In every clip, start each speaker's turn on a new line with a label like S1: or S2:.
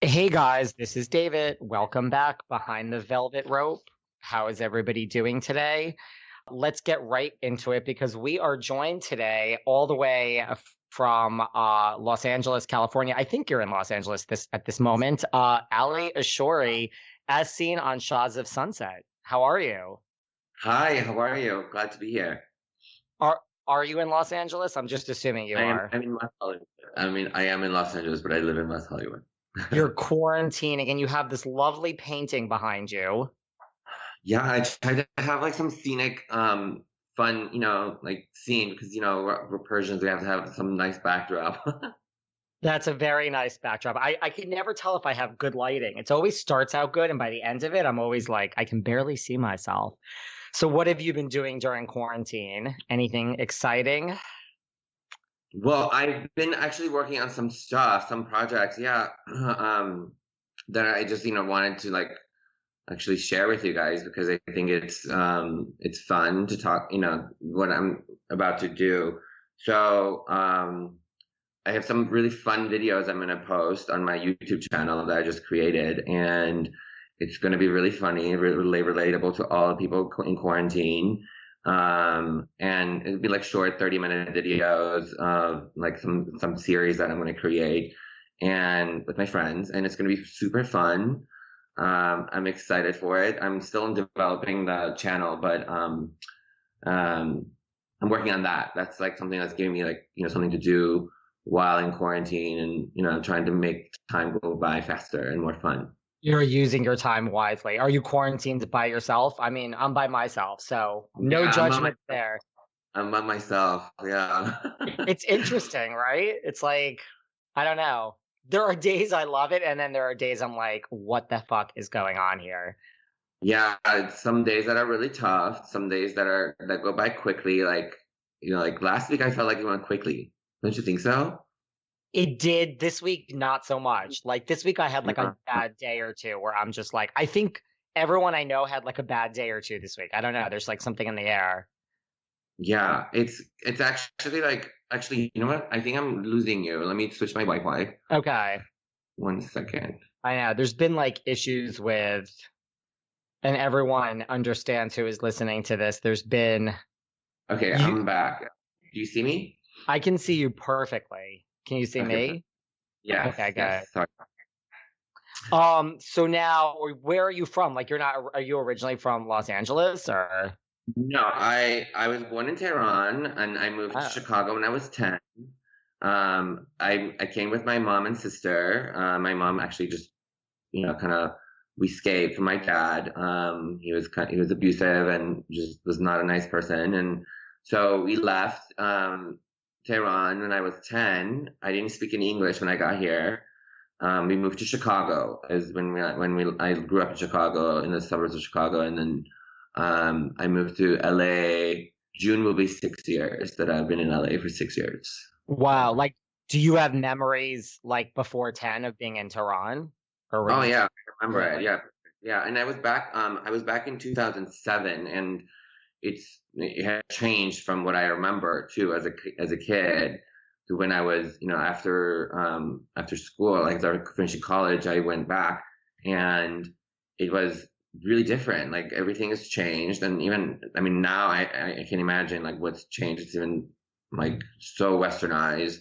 S1: Hey guys, this is David. Welcome back behind the velvet rope. How is everybody doing today? Let's get right into it because we are joined today all the way from uh, Los Angeles, California. I think you're in Los Angeles this at this moment. Uh, Ali Ashori, as seen on Shahs of Sunset. How are you?
S2: Hi, how are you? Glad to be here.
S1: Are are you in Los Angeles? I'm just assuming you
S2: I am,
S1: are.
S2: I'm in West Hollywood. I mean, I am in Los Angeles, but I live in West Hollywood.
S1: You're quarantining and you have this lovely painting behind you.
S2: yeah, I try to have like some scenic, um, fun, you know, like scene because you know we're, we're Persians. We have to have some nice backdrop.
S1: That's a very nice backdrop. I, I can never tell if I have good lighting. It always starts out good, and by the end of it, I'm always like, I can barely see myself. So, what have you been doing during quarantine? Anything exciting?
S2: Well, I've been actually working on some stuff, some projects, yeah, um, that I just you know wanted to like actually share with you guys because I think it's um it's fun to talk, you know, what I'm about to do. So um I have some really fun videos I'm going to post on my YouTube channel that I just created and it's going to be really funny, really relatable to all the people in quarantine. Um, and it'll be like short 30 minute videos of like some, some series that I'm going to create and with my friends and it's going to be super fun. Um, I'm excited for it. I'm still developing the channel, but, um, um, I'm working on that. That's like something that's giving me like, you know, something to do while in quarantine and, you know, trying to make time go by faster and more fun.
S1: You're using your time wisely. Are you quarantined by yourself? I mean, I'm by myself, so no
S2: Yeah, I'm
S1: judgment
S2: my-
S1: there.
S2: I'm by myself. Yeah.
S1: It's interesting, right? It's like, I don't know. There are days I love it, and then there are days I'm like, what the fuck is going on here?
S2: Yeah, some days that are really tough, some days that are that go by quickly. Like you know, like last week I felt like it went quickly. Don't you think so?
S1: It did this week, not so much. Like this week, I had like a
S2: mm-hmm.
S1: bad day or two where I'm just like, I think everyone I know had like a bad day or two this week. I don't know. There's like something in the air.
S2: Yeah, it's it's actually like actually, you know what? I think I'm losing you. Let me switch my Wi-Fi.
S1: Okay.
S2: One second.
S1: I know. There's been like issues with, and everyone understands who is listening to this. There's been,
S2: Okay,
S1: You-
S2: I'm back. Do you see me?
S1: I can see you perfectly. Can you see me?
S2: Yeah.
S1: Okay,
S2: yes, Sorry.
S1: Um, so now where are you from? Like you're not are you originally from Los Angeles or
S2: No, I I was born in Tehran and I moved
S1: Ah.
S2: to Chicago when I was 10. Um, I I came with my mom and sister. Uh, my mom actually just, you know, kind of we escaped from my dad. Um, he was kind he was abusive and just was not a nice person. And so we left um, Tehran when I was 10. I didn't speak any English when I got here. Um, we moved to Chicago is when we when we I grew up in Chicago in the suburbs of Chicago, and then um, I moved to LA. June will be six years that I've been in LA for six years.
S1: wow, like do you have memories like before 10 of being in Tehran? Or
S2: Oh yeah, I remember it. Yeah, yeah. And I was back. Um, I was back in 2007, and it's it had changed from what I remember too as a as a kid to when I was, you know, after um after school, like after finishing college, I went back, and it was really different. Like everything has changed, and even I mean now I I can imagine like what's changed. It's even like so westernized.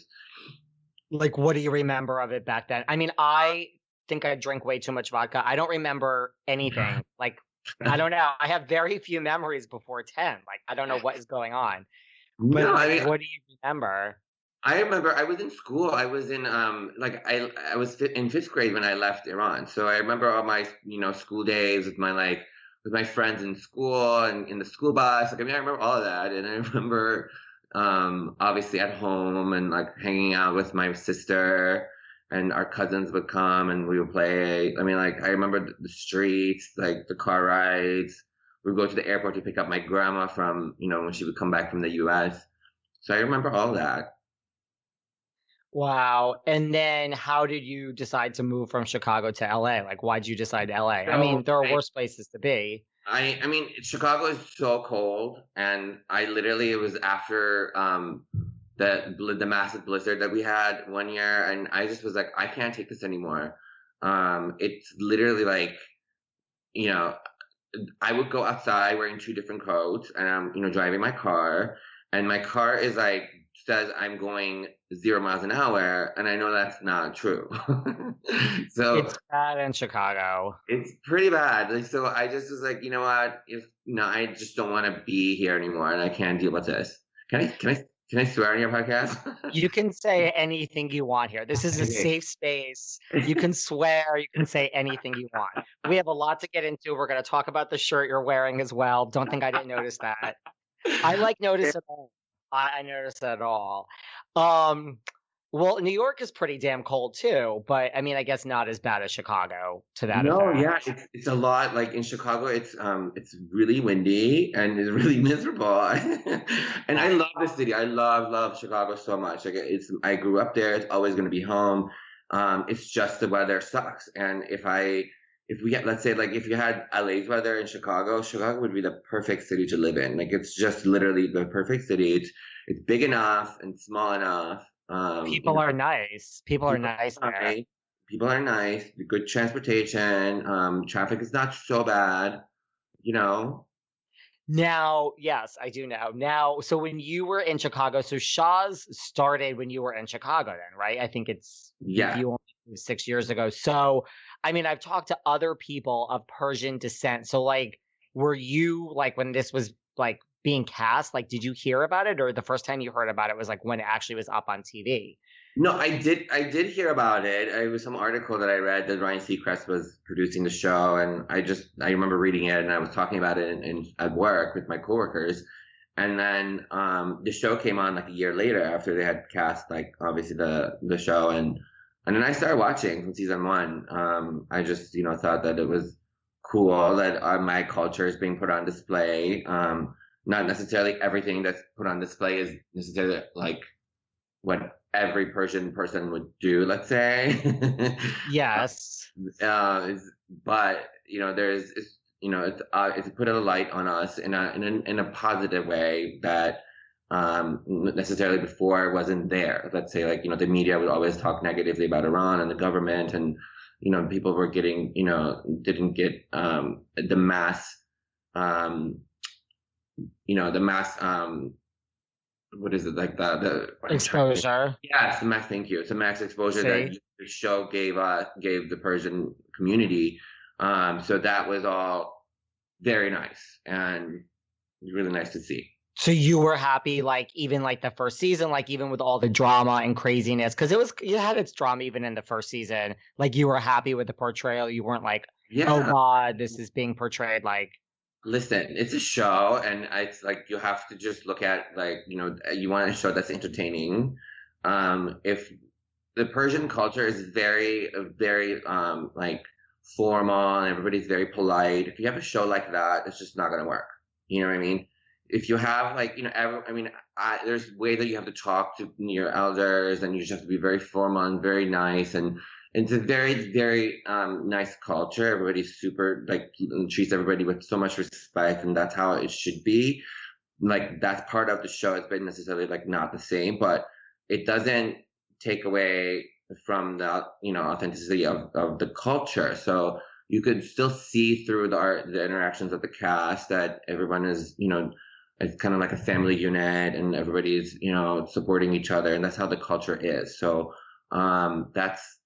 S1: Like, what do you remember of it back then? I mean, I think I drank way too much vodka. I don't remember anything. Like, I don't know. I have very few memories before 10. Like, I don't know what is going on. But
S2: no, I mean,
S1: what do you remember?
S2: I remember I was in school. I was in um like I I was in fifth grade when I left Iran. So I remember all my you know school days with my like with my friends in school and in the school bus. Like I mean I remember all of that, and I remember um obviously at home and like hanging out with my sister and our cousins would come and we would play. I mean like I remember the- streets, like the car rides. We'd go to the airport to pick up my grandma from you know when she would come back from the U.S. So I remember all that.
S1: Wow. And then how did you decide to move from Chicago to LA? Like, why'd you decide LA? I mean, there are
S2: I-
S1: worse places to be.
S2: I I mean Chicago is so cold, and I literally it was after um the the massive blizzard that we had one year, and I just was like I can't take this anymore. Um, it's literally like you know I would go outside wearing two different coats, and I'm you know driving my car, and my car is like says I'm going zero miles an hour, and I know that's not true. so
S1: It's bad in Chicago.
S2: it's pretty bad. Like, so I just was like, you know what? If no, I just don't want to be here anymore, and I can't deal with this. Can I? Can I? Can I swear on your podcast?
S1: You can say anything you want here. This is a safe space. You can swear, you can say anything you want. We have a lot to get into. We're going to talk about the shirt you're wearing as well. Don't think I didn't notice that. I like notice it all. I, I noticed it all. Um, well, New York is pretty damn cold too, but I mean, I guess not as bad as Chicago to that
S2: no,
S1: effect.
S2: yeah, it's it's a lot. Like in Chicago, it's um it's really windy and it's really miserable. and I love the city. I love love Chicago so much. Like it's I grew up there. It's always going to be home. Um, it's just the weather sucks. And if I if we get let's say like if you had LA's weather in Chicago, Chicago would be the perfect city to live in. Like it's just literally the perfect city. It's it's big enough and small enough. Um, you
S1: People
S2: know,
S1: are nice. People are
S2: People
S1: nice there.
S2: nice. People are nice. Good transportation. Um, traffic is not so bad. You know.
S1: Now, yes, I do know. Now, so when you were in Chicago, so Shahs started when you were in Chicago, then, right? I think it's
S2: Yeah.
S1: you only six years ago. So, I mean, I've talked to other people of Persian descent. So, like, were you like when this was like being cast? Like, did you hear about it, or the first time you heard about it was like when it actually was up on TV?
S2: No, I did. I did hear about it. It was some article that I read that Ryan Seacrest was producing the show, and I just I remember reading it, and I was talking about it in, in at work with my coworkers, and then um, the show came on like a year later after they had cast like obviously the the show, and and then I started watching from season one. Um, I just you know thought that it was cool that uh, my culture is being put on display. Um, not necessarily everything that's put on display is necessarily like what every Persian person would do, let's say.
S1: Yes.
S2: uh, but you know, there's, it's, you know, it's, uh, it's put a light on us in a in a, in a positive way that um necessarily before wasn't there. Let's say, like you know, the media would always talk negatively about Iran and the government, and you know, people were getting, you know, didn't get um the mass, um, you know, the mass um. What is it like the the
S1: Exposure.
S2: Yes, the max. Thank you. It's a max exposure
S1: See?
S2: that the show gave uh gave the Persian community. Um, so that was all very nice and really nice to see.
S1: So you were happy, like even like the first season, like even with all the drama and craziness, because it was it had its drama even in the first season. Like you were happy with the portrayal. You weren't like,
S2: Yeah.
S1: oh god, this is being portrayed like.
S2: Listen, it's a show, and it's like you have to just look at like you know you want a show that's entertaining. Um, if the Persian culture is very very um like formal and everybody's very polite, if you have a show like that, it's just not gonna work. You know what I mean? If you have like you know, every, I mean, I, there's way that you have to talk to your elders, and you just have to be very formal and very nice and it's a very very um, nice culture. Everybody's super like treats everybody with so much respect and that's how it should be. Like that's part of the show it's been necessarily like not the same but it doesn't take away from the you know authenticity of, of the culture. So you could still see through the art the interactions of the cast that everyone is you know it's kind of like a family unit and everybody's you know supporting each other and that's how the culture is. So um that's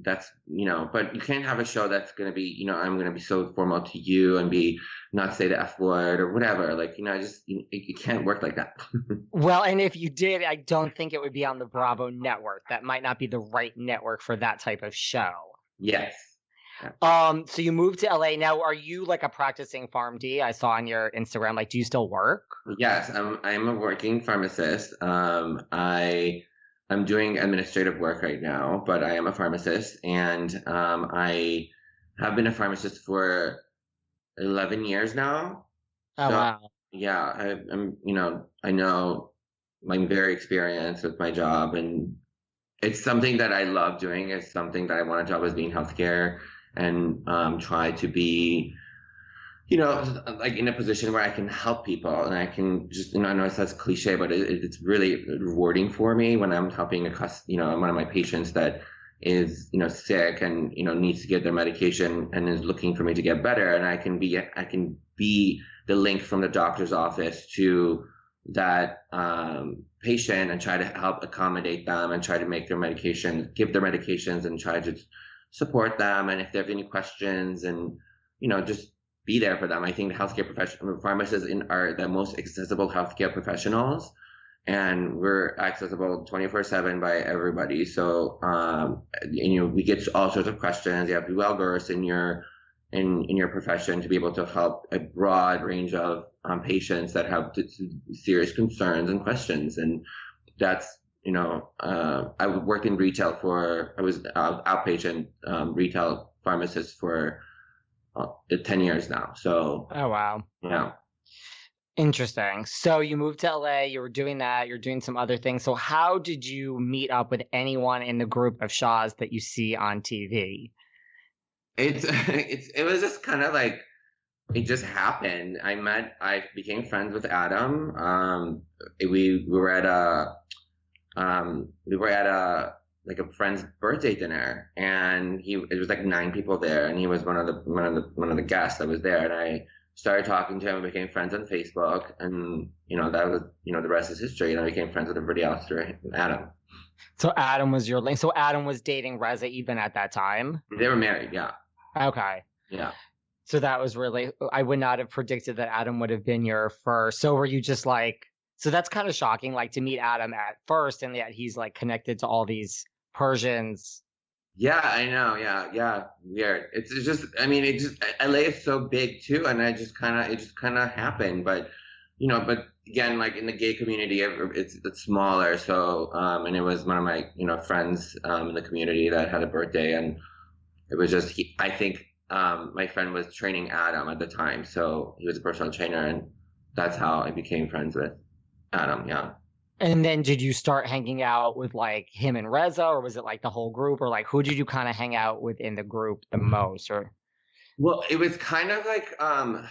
S2: that's you know but you can't have a show that's going to be you know i'm going to be so formal to you and be not say the f word or whatever like you know i just you, it can't work like that
S1: well and if you did i don't think it would be on the bravo network that might not be the right network for that type of show
S2: yes
S1: um, so you moved to LA. Now, are you like a practicing PharmD? I saw on your Instagram. Like, do you still work?
S2: Yes, I'm. I'm a working pharmacist. Um, I I'm doing administrative work right now, but I am a pharmacist, and um, I have been a pharmacist for eleven years now.
S1: Oh so, wow!
S2: Yeah, I, I'm. You know, I know I'm very experienced with my job, and it's something that I love doing. It's something that I want to do. as being healthcare and um, try to be you know, like in a position where I can help people and I can just, you know, I know it sounds cliche, but it, it's really rewarding for me when I'm helping a, cus, you know, one of my patients that is, you know, sick and, you know, needs to get their medication and is looking for me to get better. And I can be, I can be the link from the doctor's office to that um, patient and try to help accommodate them and try to make their medication, give their medications and try to support them and if they have any questions and you know just be there for them. I think the healthcare professional pharmacists in are the most accessible healthcare professionals and we're accessible 24 7 by everybody. So, um, you know, we get all sorts of questions. You have to be well versed in your, in, in your profession to be able to help a broad range of um, patients that have serious concerns and questions. And that's you know, uh, I worked in retail for, I was outpatient um, retail pharmacist for uh, 10 years now. So,
S1: oh, wow.
S2: Yeah.
S1: Interesting. So you moved to LA, you were doing that, you're doing some other things. So how did you meet up with anyone in the group of Shahs that you see on TV?
S2: It's it's it was just kind of like it just happened. I met I became friends with Adam. Um we we were at a um, we were at a like a friend's birthday dinner, and he it was like nine people there, and he was one of the one of the one of the guests that was there, and I started talking to him, and became friends on Facebook, and you know that was you know the rest is history, and I became friends with everybody else through Adam.
S1: So Adam was your link. So Adam was dating Reza even at that time.
S2: They were married, yeah.
S1: Okay.
S2: Yeah.
S1: So that was really I would not have predicted that Adam would have been your first. So were you just like so that's kind of shocking, like to meet Adam at first, and yet he's like connected to all these Persians.
S2: Yeah, I know. Yeah, yeah, weird. It's, it's just, I mean, it just LA is so big too, and I just kind of, it just kind of happened. But you know, but again, like in the gay community, it's it's smaller. So, um, and it was one of my you know friends um in the community that had a birthday, and it was just, he, I think, um, my friend was training Adam at the time, so he was a personal trainer, and that's how I became friends with Adam, yeah.
S1: And then did you start hanging out with like him and Reza, or was it like the whole group, or like who did you kind of hang out with in the group the most, or?
S2: Well, it was kind of like um,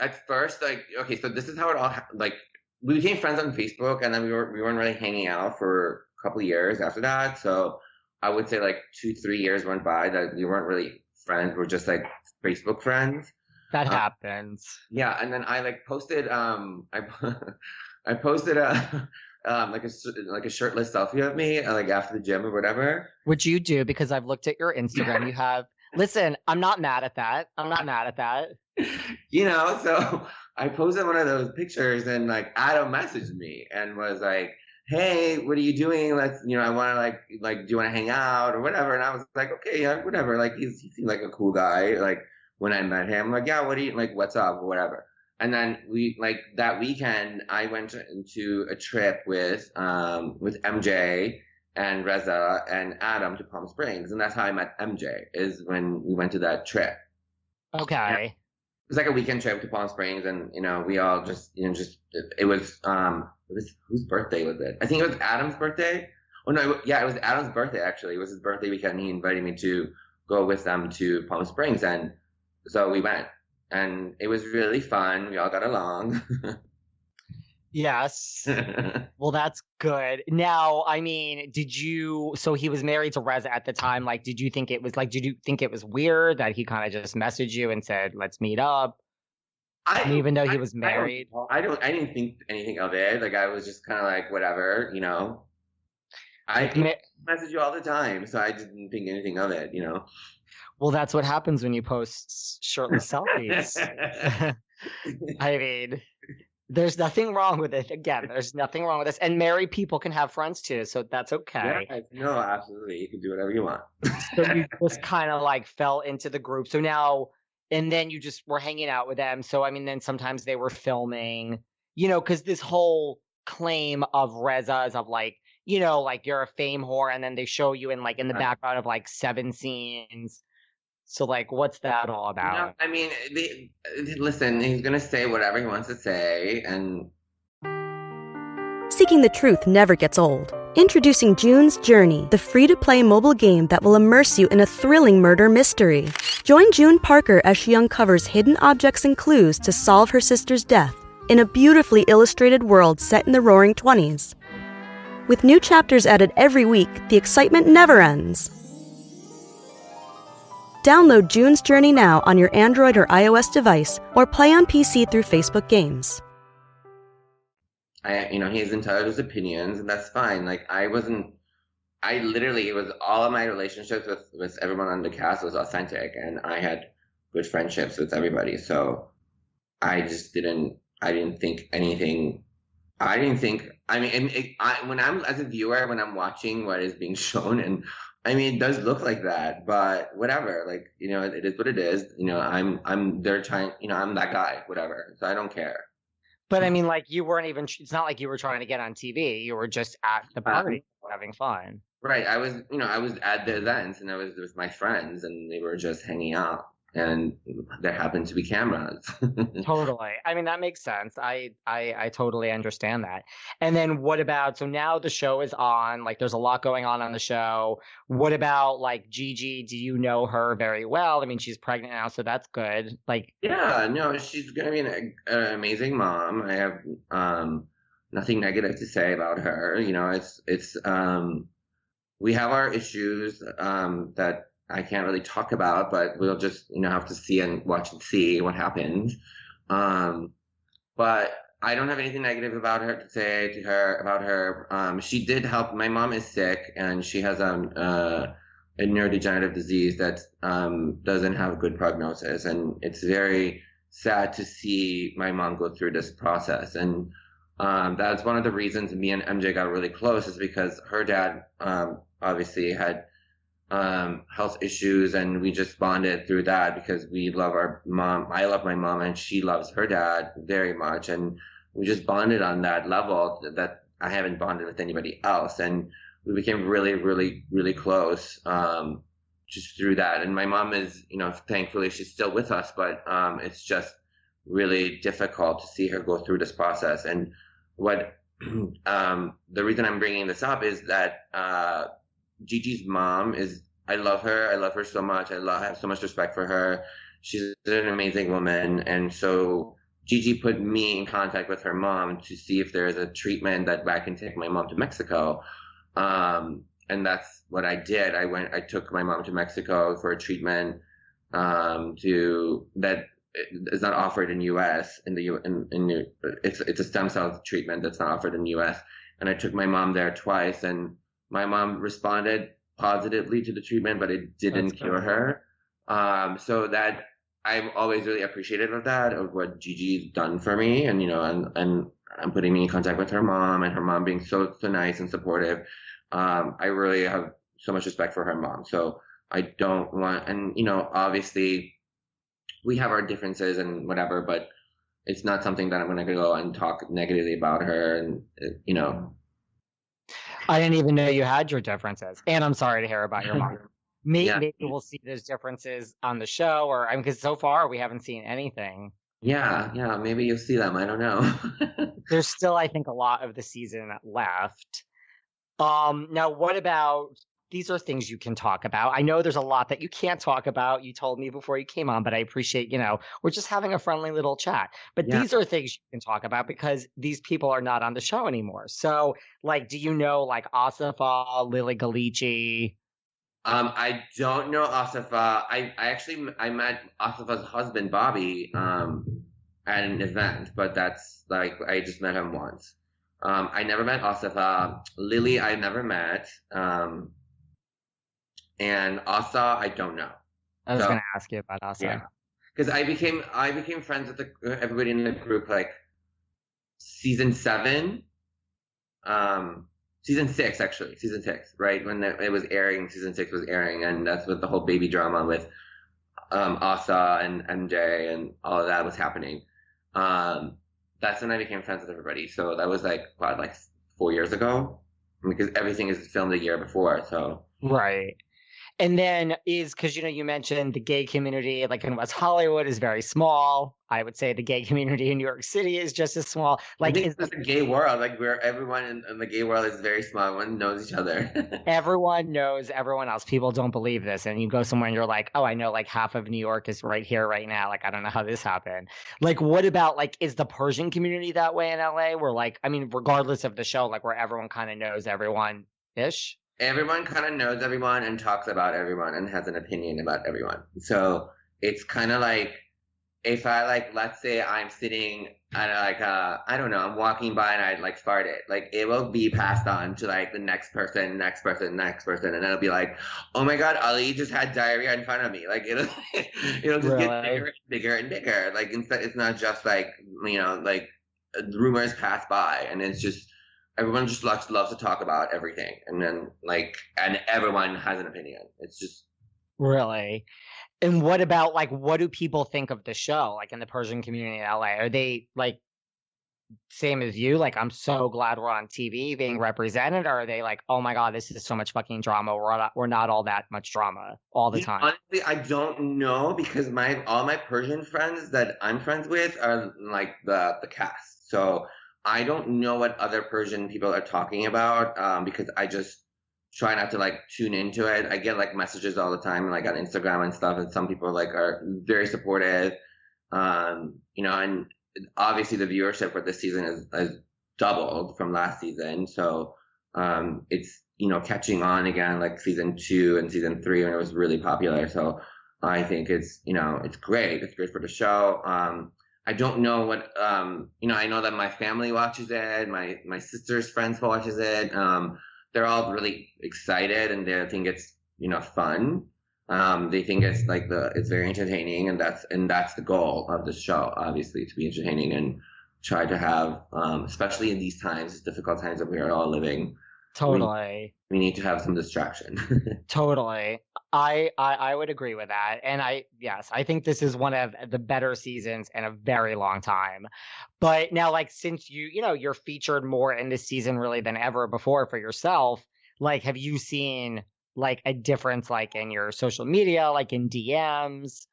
S2: at first, like okay, so this is how it all like we became friends on Facebook, and then we were we weren't really hanging out for a couple years after that. So I would say like two three years went by that we weren't really friends. We're just like Facebook friends.
S1: That uh, happens.
S2: Yeah, and then I like posted um I I posted a um like a like a shirtless selfie of me uh, like after the gym or whatever.
S1: Which you do because I've looked at your Instagram. you have listen. I'm not mad at that. I'm not mad at that.
S2: You know, so I posted one of those pictures and like Adam messaged me and was like, "Hey, what are you doing? Let's, you know, I want to like, like, do you want to hang out or whatever?" And I was like, "Okay, yeah, whatever." Like, he's he seemed like a cool guy. Like, when I met him. Like, yeah, what do you like? What's up? Or whatever. And then we like that weekend, I went into a trip with um with MJ and Reza and Adam to Palm Springs, and that's how I met MJ. Is when we went to that trip.
S1: Okay.
S2: Yeah. It was like a weekend trip to Palm Springs, and you know we all just you know just it, it was um it was whose birthday was it? I think it was Adam's birthday. Oh no, yeah, it was Adam's birthday actually. It was his birthday weekend. He invited me to go with them to Palm Springs, and so we went and it was really fun. We all got along.
S1: yes. well, that's good. Now, I mean, did you, so he was married to Reza at the time. Like, did you think it was like, did you think it was weird that he kind of just messaged you and said, let's meet up?
S2: I
S1: And even though he was
S2: I don't-
S1: married.
S2: I don't. I didn't think anything of it. Like I was just kind of like whatever, you know. I message you all the time, so I didn't think anything of it, you know.
S1: Well, that's what happens when you post shirtless selfies. I mean, there's nothing wrong with it. Again, there's nothing wrong with this. And married people can have friends too, so that's okay.
S2: Yes, no, absolutely. You can do whatever you want.
S1: So you just kind of like fell into the group. So now, and then you just were hanging out with them. So I mean, then sometimes they were filming, you know, because this whole claim of Reza is of like, you know, like you're a fame whore, and then they show you in like in the background of like seven scenes. So like, what's that all about?
S2: No, I mean, they, listen, he's gonna say whatever he wants to say, and
S3: Seeking the truth never gets old. Introducing June's Journey, the free to play mobile game that will immerse you in a thrilling murder mystery. Join June Parker as she uncovers hidden objects and clues to solve her sister's death in a beautifully illustrated world set in the roaring 20s. With new chapters added every week, the excitement never ends. Download June's Journey now on your Android or iOS device or play on PC through Facebook Games.
S2: I, you know, he's entitled to his opinions, and that's fine. Like I wasn't. I literally, it was all of my relationships with with everyone on the cast was authentic, and I had good friendships with everybody. So I just didn't. I didn't think anything. I didn't think. I mean, it, it, I, when I'm as a viewer, when I'm watching what is being shown, and I mean, it does look like that, but whatever. Like you know, it, it is what it is. You know, I'm I'm they're trying. You know, I'm that guy. Whatever. So I don't care.
S1: But I mean, like you weren't even. It's not like you were trying to get on TV. You were just at the
S2: Uh,
S1: party having fun.
S2: Right. I was, you know, I was at the events and I was with my friends and they were just hanging out and there happen to be cameras.
S1: Totally. I mean, that makes sense. I, I I totally understand that. And then what about so now the show is on, like there's a lot going on on the show. What about like Gigi? Do you know her very well? I mean, she's pregnant now, so that's good. Like
S2: yeah, no, she's going to be an, an amazing mom. I have um, nothing negative to say about her. You know, it's, it's, um, we have our issues um, that I can't really talk about, but we'll just, you know, have to see and watch and see what happens. Um, but I don't have anything negative about her to say to her about her. Um, she did help. My mom is sick and she has um, uh, a neurodegenerative disease that um, doesn't have a good prognosis, and it's very sad to see my mom go through this process. And um, that's one of the reasons me and MJ got really close is because her dad um, obviously had um, health issues, and we just bonded through that because we love our mom. I love my mom, and she loves her dad very much, and we just bonded on that level that I haven't bonded with anybody else, and we became really, really, really close um, just through that. And my mom is, you know, thankfully she's still with us, but um, it's just really difficult to see her go through this process. And what um, the reason I'm bringing this up is that uh, Gigi's mom is. I love her. I love her so much. I love. I have so much respect for her. She's an amazing woman, and so Gigi put me in contact with her mom to see if there is a treatment that I can take my mom to Mexico. Um, and that's what I did. I went. I took my mom to Mexico for a treatment um, to that is not offered in U.S. in the U in, in it's it's a stem cell treatment that's not offered in U.S. And I took my mom there twice, and my mom responded positively to the treatment, but it didn't
S1: That's
S2: cure her. Um, so that I'm always really appreciative of that, of what Gigi's done for me, and you know, and and and putting me in contact with her mom, and her mom being so so nice and supportive. Um, I really have so much respect for her mom. So I don't want, and you know, obviously, we have our differences and whatever, but it's not something that I'm going to go and talk negatively about her, and you know,
S1: I didn't even know you had your differences. And I'm sorry to hear about your mom. Maybe,
S2: Yeah.
S1: maybe we'll see those differences on the show, or I mean, because so far we haven't seen anything.
S2: yeah, yeah, maybe you'll see them. I don't know.
S1: There's still, I think, a lot of the season left. Um, now, what about these? Are things you can talk about? I know there's a lot that you can't talk about. You told me before you came on, but I appreciate, you know, we're just having a friendly little chat. But
S2: Yeah.
S1: these are things you can talk about because these people are not on the show anymore. So, like, do you know like Asifa, Lilly Ghalichi?
S2: Um, I don't know Asifa. I, I actually I met Asifa's husband Bobby um at an event, but that's like I just met him once. Um, I never met Asifa. Lily, I never met. Um, and Asa, I don't know.
S1: I was
S2: So-
S1: gonna ask you about Asa.
S2: Yeah, because I became I became friends with the, everybody in the group like season seven, um, season six actually, season six, right when the, it was airing. Season six was airing, and that's what the whole baby drama with um, Asa and MJ and all of that was happening. Um, that's when I became friends with everybody. So that was like what, like four years ago, because everything is filmed a year before. So
S1: Right. And then is because you know you mentioned the gay community like in West Hollywood is very small. I would say the gay community in New York City is just as small. Like
S2: I think
S1: is
S2: it's a gay world, like where everyone in, in the gay world is very small. Everyone knows each other.
S1: everyone knows everyone else. People don't believe this, and you go somewhere and you're like, oh, I know like half of New York is right here, right now. Like I don't know how this happened. Like what about like is the Persian community that way in LA? Where like I mean, regardless of the show, like where everyone kind of knows everyone ish.
S2: Everyone kind of knows everyone and talks about everyone and has an opinion about everyone. So it's kind of like if I like, let's say I'm sitting at like uh, I don't know, I'm walking by and I like farted, like it will be passed on to like the next person, next person, next person, and it'll be like, oh my god, Ali just had diarrhea in front of me. Like it'll it'll just
S1: Really?
S2: get bigger and bigger and bigger. Like instead, it's not just like you know like rumors pass by and it's just everyone just loves loves to talk about everything and then like and everyone has an opinion it's just
S1: Really? And what about like what do people think of the show? Like in the Persian community in LA? Are they like same as you? Like I'm so glad we're on TV being represented, or are they like, oh my god, this is so much fucking drama. We're not we're not all that much drama all the time.
S2: honestly i don't know because my all my persian friends that i'm friends with are like the the cast so i don't know what other persian people are talking about um because i just try not to like tune into it. I get like messages all the time like on instagram and stuff and some people like are very supportive. Um you know and obviously the viewership for this season is, doubled from last season. So um it's you know catching on again like season two and season three when it was really popular. So i think it's you know it's great. It's great for the show. Um i don't know what um you know i know that my family watches it my my sister's friends watches it um they're all really excited and they think it's you know fun. Um they think it's like the it's very entertaining and that's and that's the goal of the show obviously to be entertaining and try to have um especially in these times difficult times that we are all living
S1: Totally.
S2: we need to have some distraction.
S1: Totally. I, I I would agree with that. And I yes, I think this is one of the better seasons in a very long time. But now like since you, you know, you're featured more in this season really than ever before for yourself, like have you seen like a difference like in your social media, like in DMs?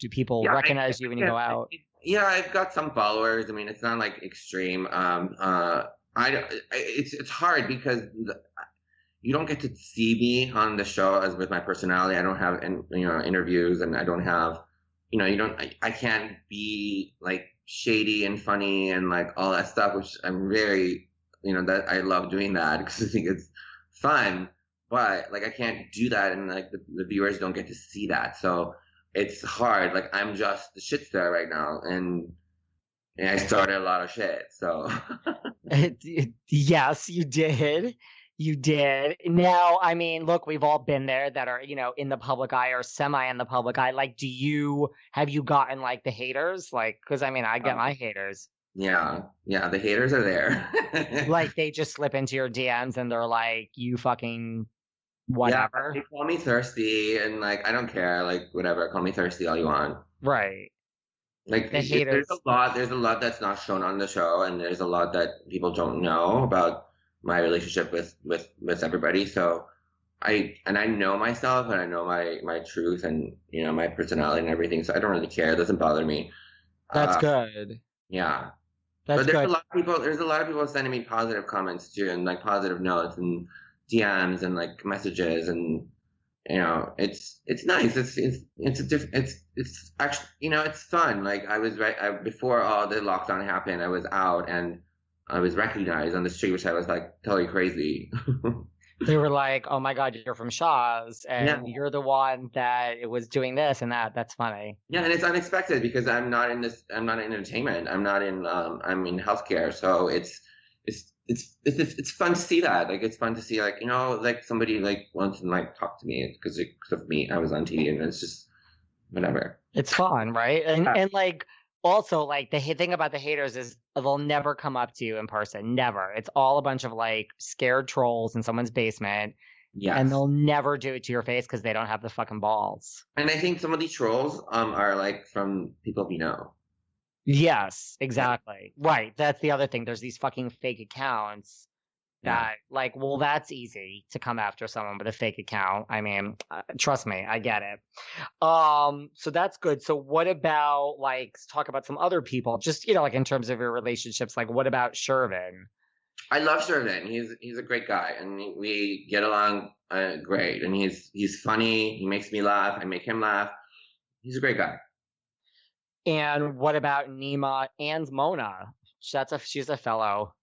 S1: Do people
S2: Yeah, I-
S1: recognize you when you go out?
S2: Yeah, I've got some followers. I mean, it's not like extreme. Um, uh, I it's it's hard because you don't get to see me on the show as with my personality. I don't have in, you know interviews, and I don't have you know you don't. I, I can't be like shady and funny and like all that stuff, which I'm very you know that I love doing that because I think it's fun. But like I can't do that, and like the, the viewers don't get to see that, so it's hard. Like I'm just the shit star right now, and, and I started a lot of shit. So
S1: yes, you did. You did. Now, I mean, look, we've all been there that are, you know, in the public eye or semi in the public eye. Like, do you have you gotten like the haters? Like, because I mean, I get
S2: Um,
S1: my haters.
S2: yeah, yeah, the haters are there.
S1: Like, they just slip into your DMs and they're like, you fucking
S2: Yeah,
S1: whatever.
S2: they call me thirsty, and like I don't care. Like whatever, call me thirsty all you want.
S1: Right.
S2: Like
S1: The haters.
S2: there's a lot. There's a lot that's not shown on the show, and there's a lot that people don't know about my relationship with with with everybody. So I and I know myself, and I know my my truth, and you know my personality and everything. So I don't really care. It doesn't bother me.
S1: That's
S2: Uh,
S1: good.
S2: Yeah,
S1: That's
S2: but there's
S1: good.
S2: a lot of people. There's a lot of people sending me positive comments too, and like positive notes and DMs and like messages, and you know, it's it's nice. It's it's it's a diff- It's it's actually you know it's fun. Like I was right I, before all the lockdown happened. I was out and I was recognized on the street, which I was like totally crazy.
S1: they were like, "Oh my god, you're from Shahs, and
S2: Yeah.
S1: you're the one that it was doing this and that." That's funny.
S2: Yeah, and it's unexpected because I'm not in this. I'm not in entertainment. I'm not in. Um, I'm in healthcare. So it's it's it's it's it's, fun to see that. Like it's fun to see like you know like somebody like wants to like talk to me because because of me. I was on TV and it's just whatever.
S1: It's fun, right? And
S2: Yeah.
S1: and like also like the thing about the haters is they'll never come up to you in person. Never. It's all a bunch of like scared trolls in someone's basement,
S2: Yeah,
S1: and they'll never do it to your face because they don't have the fucking balls.
S2: and I think some of these trolls um are like from people we know.
S1: Yes, exactly. Right. That's the other thing. There's these fucking fake accounts
S2: Yeah.
S1: that, like, well, that's easy to come after someone with a fake account. I mean, uh, trust me, I get it. Um, so that's good. So what about like talk about some other people? Just you know, like in terms of your relationships. Like, what about Shervin?
S2: I love Shervin. He's he's a great guy, and we get along uh, great. And he's he's funny. He makes me laugh. I make him laugh. He's a great guy.
S1: And what about Nima and Mona? That's a she's a fellow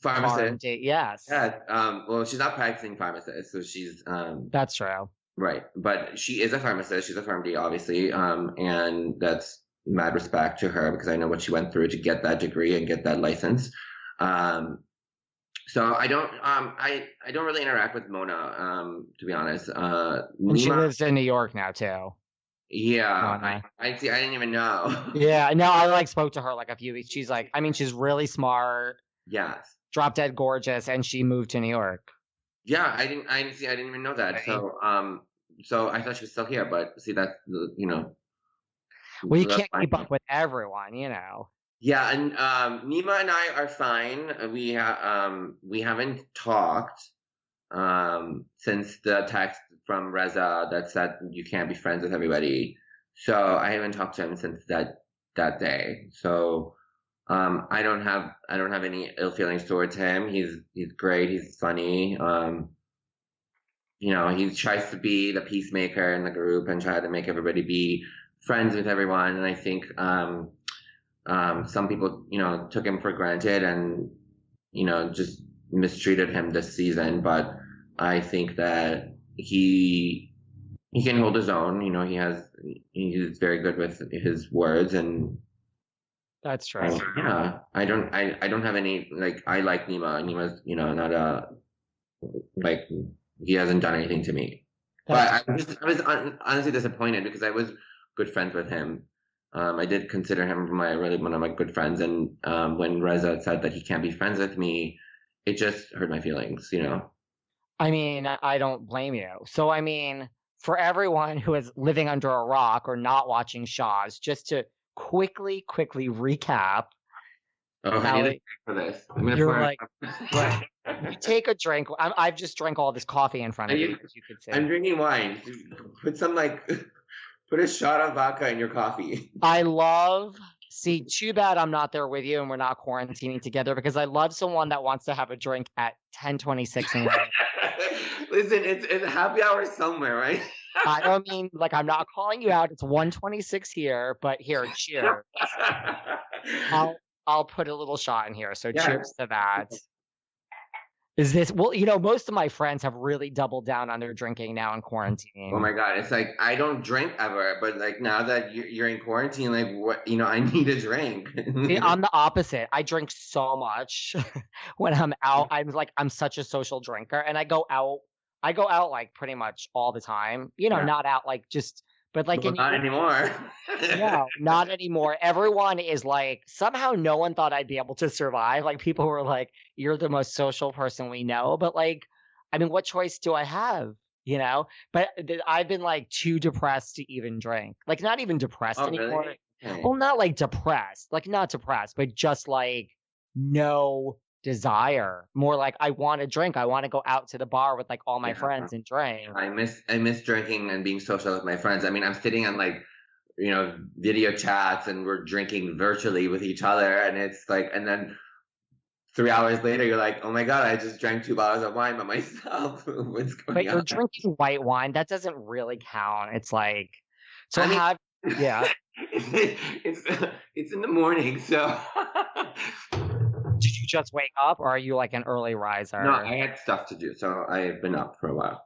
S2: Pharmacist.
S1: Yes,
S2: Yeah. Um, well, she's not practicing pharmacist, so she's um,
S1: that's true.
S2: right. But she is a pharmacist. She's a PharmD, obviously. Um, and that's mad respect to her because I know what she went through to get that degree and get that license. Um, so I don't um I I don't really interact with Mona um to be honest. Uh,
S1: And she lives in New York now too.
S2: Yeah, I, I see. I didn't even know.
S1: Yeah, no, I like spoke to her like a few weeks. She's like, I mean, she's really smart,
S2: yes.
S1: drop dead gorgeous, and she moved to New York.
S2: Yeah, I didn't. I didn't see. I didn't even know that.
S1: Right.
S2: So, um, so I thought she was still here, but see, that's you know.
S1: Well, you can't keep up with everyone, you know.
S2: Yeah, and um, Nima and I are fine. We ha- um we haven't talked um since the text from Reza that said you can't be friends with everybody. So I haven't talked to him since that that day. So um I don't have I don't have any ill feelings towards him. He's he's great. He's funny. Um you know, he tries to be the peacemaker in the group and try to make everybody be friends with everyone. And I think um um, some people, you know, took him for granted and, you know, just mistreated him this season. But I think that he he can hold his own. You know, he has he's very good with his words and
S1: That's true.
S2: uh, yeah. I don't I, I don't have any like I like Nima. Nima's you know not a like he hasn't done anything to me.
S1: That's
S2: But I was, I was hon- honestly disappointed because I was good friends with him. Um, I did consider him my really one of my good friends, and um, when Reza said that he can't be friends with me, it just hurt my feelings. You know.
S1: I mean, I- I don't blame you. So, I mean, for everyone who is living under a rock or not watching Shahs, just to quickly, quickly recap,
S2: Oh, I need for this. I'm gonna
S1: you're like- you take a drink. I'm, I've just drank all this coffee in front of you,
S2: you-
S1: as you could see.
S2: I'm drinking wine. Put some like, put a shot of vodka in your coffee.
S1: I love. See, too bad I'm not there with you and we're not quarantining together because I love someone that wants to have a drink at 10:26 in the morning.
S2: Listen, it's it's happy hour somewhere, right?
S1: I don't mean like I'm not calling you out. It's 1:26 here, but here, cheers. I'll I'll put a little shot in here. So cheers to that. Is this well? You know, most of my friends have really doubled down on their drinking now in quarantine.
S2: Oh my god, it's like I don't drink ever, but like now that you're, in quarantine, like what you know, I need a drink.
S1: See, I'm the opposite. I drink so much when I'm out. I'm like I'm such a social drinker, and I go out. I go out like pretty much all the time. You know,
S2: Yeah.
S1: not out like just, but like
S2: Well,
S1: in
S2: not anymore.
S1: no, not anymore. Everyone is like somehow no one thought I'd be able to survive. Like people were like, "You're the most social person we know," but like, I mean, what choice do I have? You know? But uh, th- I've been like too depressed to even drink. Like not even depressed
S2: Oh,
S1: anymore.
S2: really? Okay.
S1: Well, not like depressed, like not depressed, but just like no desire. More like I want to drink. I want to go out to the bar with like all my
S2: Yeah.
S1: friends and drink.
S2: I miss I miss drinking and being social with my friends. I mean, I'm sitting on like you know video chats and we're drinking virtually with each other, and it's like, and then three hours later, you're like, oh my god, I just drank two bottles of wine by myself. What's going
S1: But you're drinking white wine. That doesn't really count. It's like so
S2: I mean-
S1: have yeah.
S2: it's it's in the morning, so.
S1: You just wake up, or are you like an early riser?
S2: No, I had stuff to do, so I've been up for a while.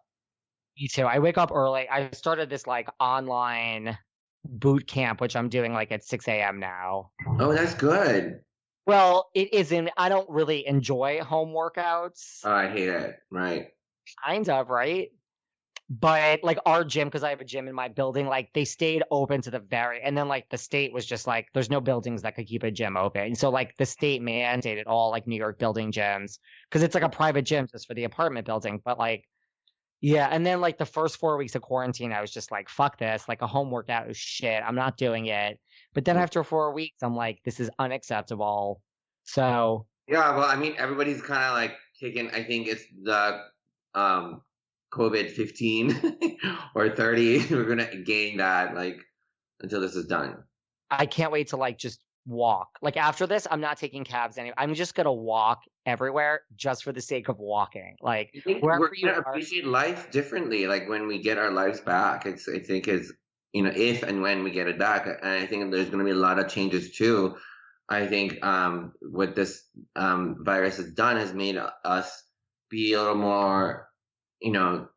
S1: Me too. I wake up early. I started this like online boot camp, which I'm doing like at 6 a.m. now.
S2: Oh, that's good.
S1: Well, it isn't. I don't really enjoy home workouts.
S2: Oh, I hate it. Right.
S1: Kind of, right? But like our gym, because I have a gym in my building, like they stayed open to the very, and then like the state was just like, there's no buildings that could keep a gym open. So like the state mandated all like New York building gyms because it's like a private gym just for the apartment building. But like, yeah. And then like the first four weeks of quarantine, I was just like, fuck this. Like a home workout is shit. I'm not doing it. But then after four weeks, I'm like, this is unacceptable. So
S2: Yeah, well, I mean, everybody's kind of like taking. I think it's the um COVID fifteen or thirty. We're gonna gain that like until this is done.
S1: I can't wait to like just walk. Like after this, I'm not taking cabs anymore. I'm just gonna walk everywhere just for the sake of walking. Like wherever
S2: we're gonna
S1: are.
S2: appreciate life differently. Like when we get our lives back, it's I think is you know if and when we get it back, and I think there's going to be a lot of changes too. I think um, what this um, virus has done has made us be a little more, you know,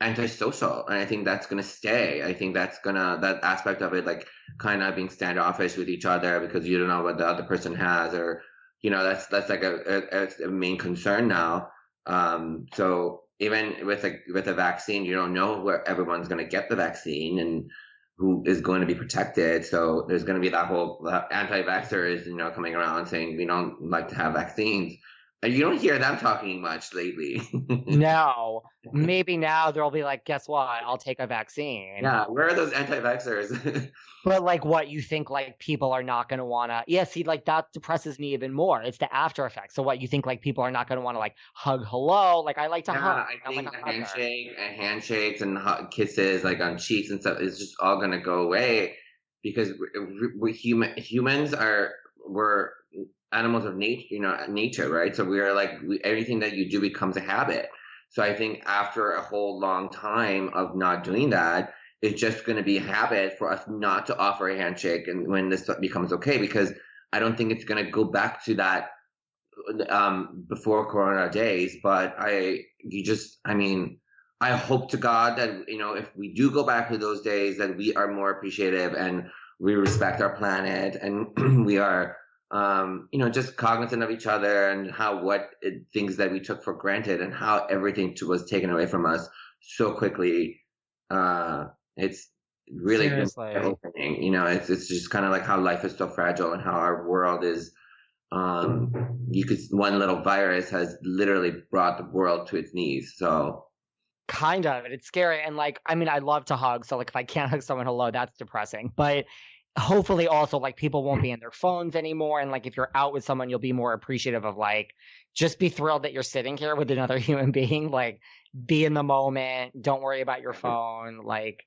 S2: antisocial, and I think that's going to stay. I think that's gonna that aspect of it, like kind of being standoffish with each other because you don't know what the other person has, or you know, that's that's like a, a, a main concern now. Um, so even with a with a vaccine, you don't know where everyone's going to get the vaccine and who is going to be protected. So there's going to be that whole anti-vaxxers, you know, coming around saying we don't like to have vaccines. And you don't hear them talking much lately.
S1: No, maybe now there'll be like, guess what? I'll take a vaccine.
S2: yeah, where are those anti-vaxxers?
S1: But like, what you think like people are not going to want to? Yeah, see, like that depresses me even more. It's the after effects. So what you think like people are not going to want to like hug hello? Like I like to
S2: yeah,
S1: hug.
S2: I
S1: I'm
S2: think
S1: like
S2: a
S1: a
S2: handshake, and handshakes and kisses like on cheeks and stuff is just all gonna go away because we, we human humans are we're animals of nature, you know, nature, right? So we are like we, everything that you do becomes a habit. So I think after a whole long time of not doing that, it's just going to be a habit for us not to offer a handshake, and when this becomes okay, because I don't think it's going to go back to that um before corona days but i you just i mean i hope to god that you know if we do go back to those days that we are more appreciative and we respect our planet and we are um you know just cognizant of each other and how what it, things that we took for granted and how everything to, was taken away from us so quickly. Uh it's really opening you know it's it's just kind of like how life is so fragile and how our world is um you could one little virus has literally brought the world to its knees so.
S1: Kind of it's scary and like i mean i love to hug so like if i can't hug someone hello that's depressing but hopefully also like people won't be in their phones anymore and like if you're out with someone you'll be more appreciative of like just be thrilled that you're sitting here with another human being like be in the moment don't worry about your phone like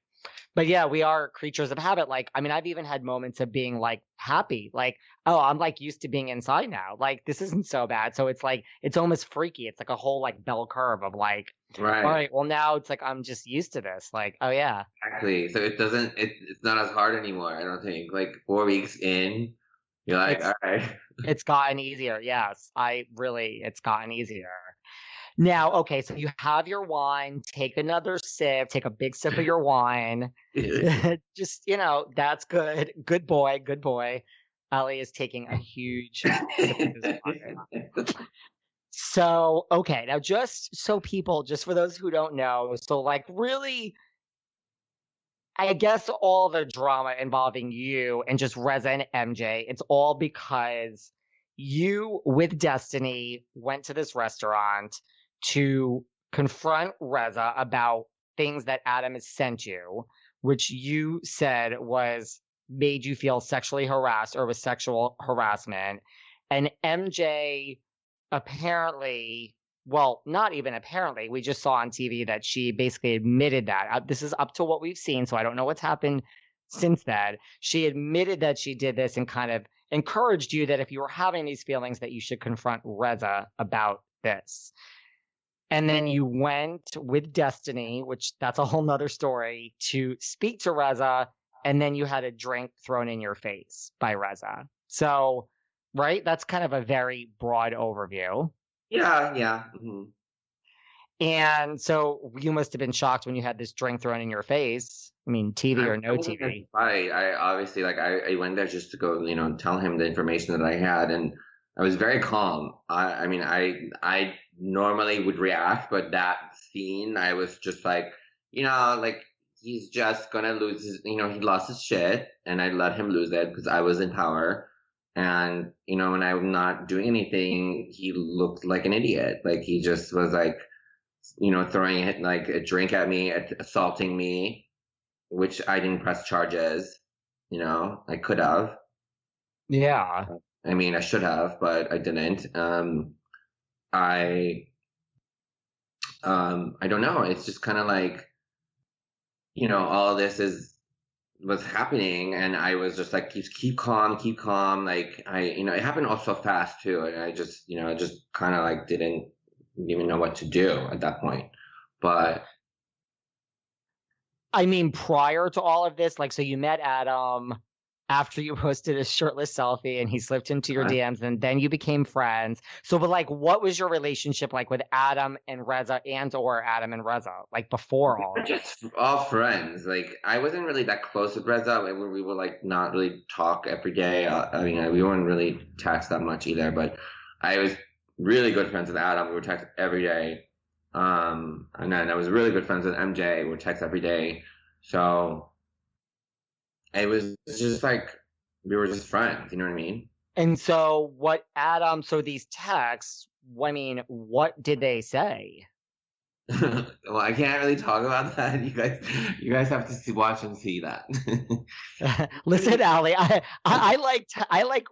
S1: but yeah we are creatures of habit like i mean i've even had moments of being like happy like oh i'm like used to being inside now like this isn't so bad. So it's like it's almost freaky it's like a whole like bell curve of like
S2: right.
S1: all right well now it's like i'm just used to this like oh yeah.
S2: Exactly so it doesn't it, it's not as hard anymore i don't think like four weeks in you're like
S1: It's-
S2: all right.
S1: it's gotten easier yes i really it's gotten easier now okay so you have your wine take another sip take a big sip of your wine. Just you know that's good. Good boy good boy. Ali is taking a huge sip of his wine. So, okay, now just so people, just for those who don't know, so like really, I guess all the drama involving you and just Reza and MJ, it's all because you with Destiny went to this restaurant to confront Reza about things that Adam has sent you, which you said was made you feel sexually harassed or was sexual harassment. And MJ apparently, well, not even apparently, we just saw on TV that she basically admitted that. Uh, This is up to what we've seen, so I don't know what's happened since then. She admitted that she did this and kind of encouraged you that if you were having these feelings that you should confront Reza about this. And then you went with Destiny, which that's a whole nother story, to speak to Reza, and then you had a drink thrown in your face by Reza. So right? That's kind of a very broad overview.
S2: Yeah, yeah. hmm
S1: And so you must have been shocked when you had this drink thrown in your face. I mean, TV or no TV.
S2: I, I obviously like I, I went there just to go, you know, tell him the information that I had, and I was very calm. I, I mean, I I normally would react, but that scene, I was just like, you know, like he's just gonna lose his, you know, he lost his shit, and I let him lose it because I was in power. And you know, when I'm not doing anything, he looked like an idiot. Like he just was like, you know, throwing like a drink at me, assaulting me, which I didn't press charges. You know, I could have.
S1: Yeah.
S2: I mean, I should have, but I didn't. Um, I, um, I don't know. It's just kind of like, you know, all this is was happening, and I was just like, keep keep calm, keep calm. Like I, you know, it happened all so fast too, and I just, you know, I just kind of like didn't even know what to do at that point. But
S1: I mean, prior to all of this, like, so you met Adam after you posted a shirtless selfie and he slipped into your
S2: Right.
S1: DMs and then you became friends. So, but like, what was your relationship like with Adam and Reza and or Adam and Reza, like before all
S2: We're just all friends. Like I wasn't really that close with Reza. We we were like not really talk every day. Uh, I mean, we weren't really text that much either. But I was really good friends with Adam. We would text every day. Um, and then I was really good friends with MJ. We would text every day. So it was just like we were just friends. You know what I mean?
S1: And so, what Adam, so these texts, I mean, what did they say?
S2: well, I can't really talk about that. You guys, you guys have to see, watch and see that.
S1: Listen, Ali, I, I, I like to, I like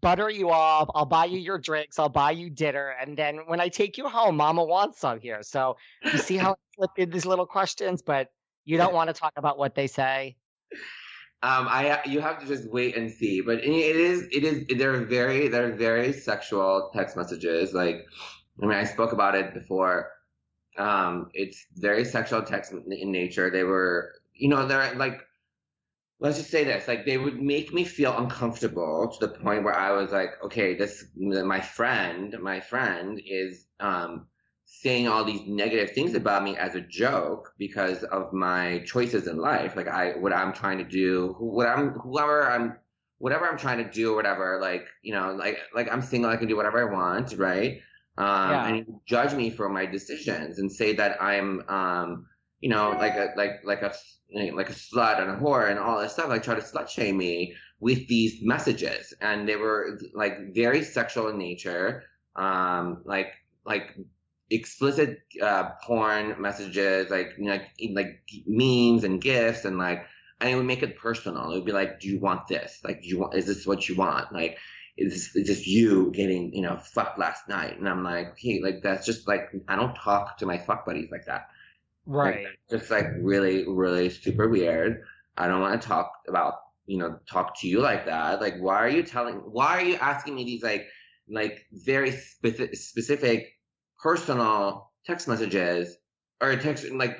S1: butter you up. I'll buy you your drinks. I'll buy you dinner, and then when I take you home, Mama wants some here. So you see how I slipped in these little questions, but you don't want to talk about what they say.
S2: Um, I you have to just wait and see, but it is it is they're very they're very sexual text messages. Like, I mean, I spoke about it before. Um, it's very sexual text in nature. They were, you know, they're like, let's just say this, like they would make me feel uncomfortable to the point where I was like, okay, this my friend, my friend is um saying all these negative things about me as a joke because of my choices in life. Like i what i'm trying to do what i'm whoever i'm whatever i'm trying to do or whatever like you know like like i'm single i can do whatever i want right? Um
S1: Yeah.
S2: and you judge me for my decisions and say that i'm um you know like a like like a like a slut and a whore and all this stuff. Like try to slut shame me with these messages. And they were like very sexual in nature. Um like like explicit uh, porn messages, like you know, like like memes and gifs, and like, and it would make it personal. It would be like, do you want this? Like, do you want? Is this what you want? Like, is this, is this you getting you know fucked last night? And I'm like, okay, like that's just like I don't talk to my fuck buddies like that.
S1: Right.
S2: that's just like really, really super weird. I don't want to talk about you know talk to you like that. Like, why are you telling? Why are you asking me these like like very specific, specific personal text messages or text like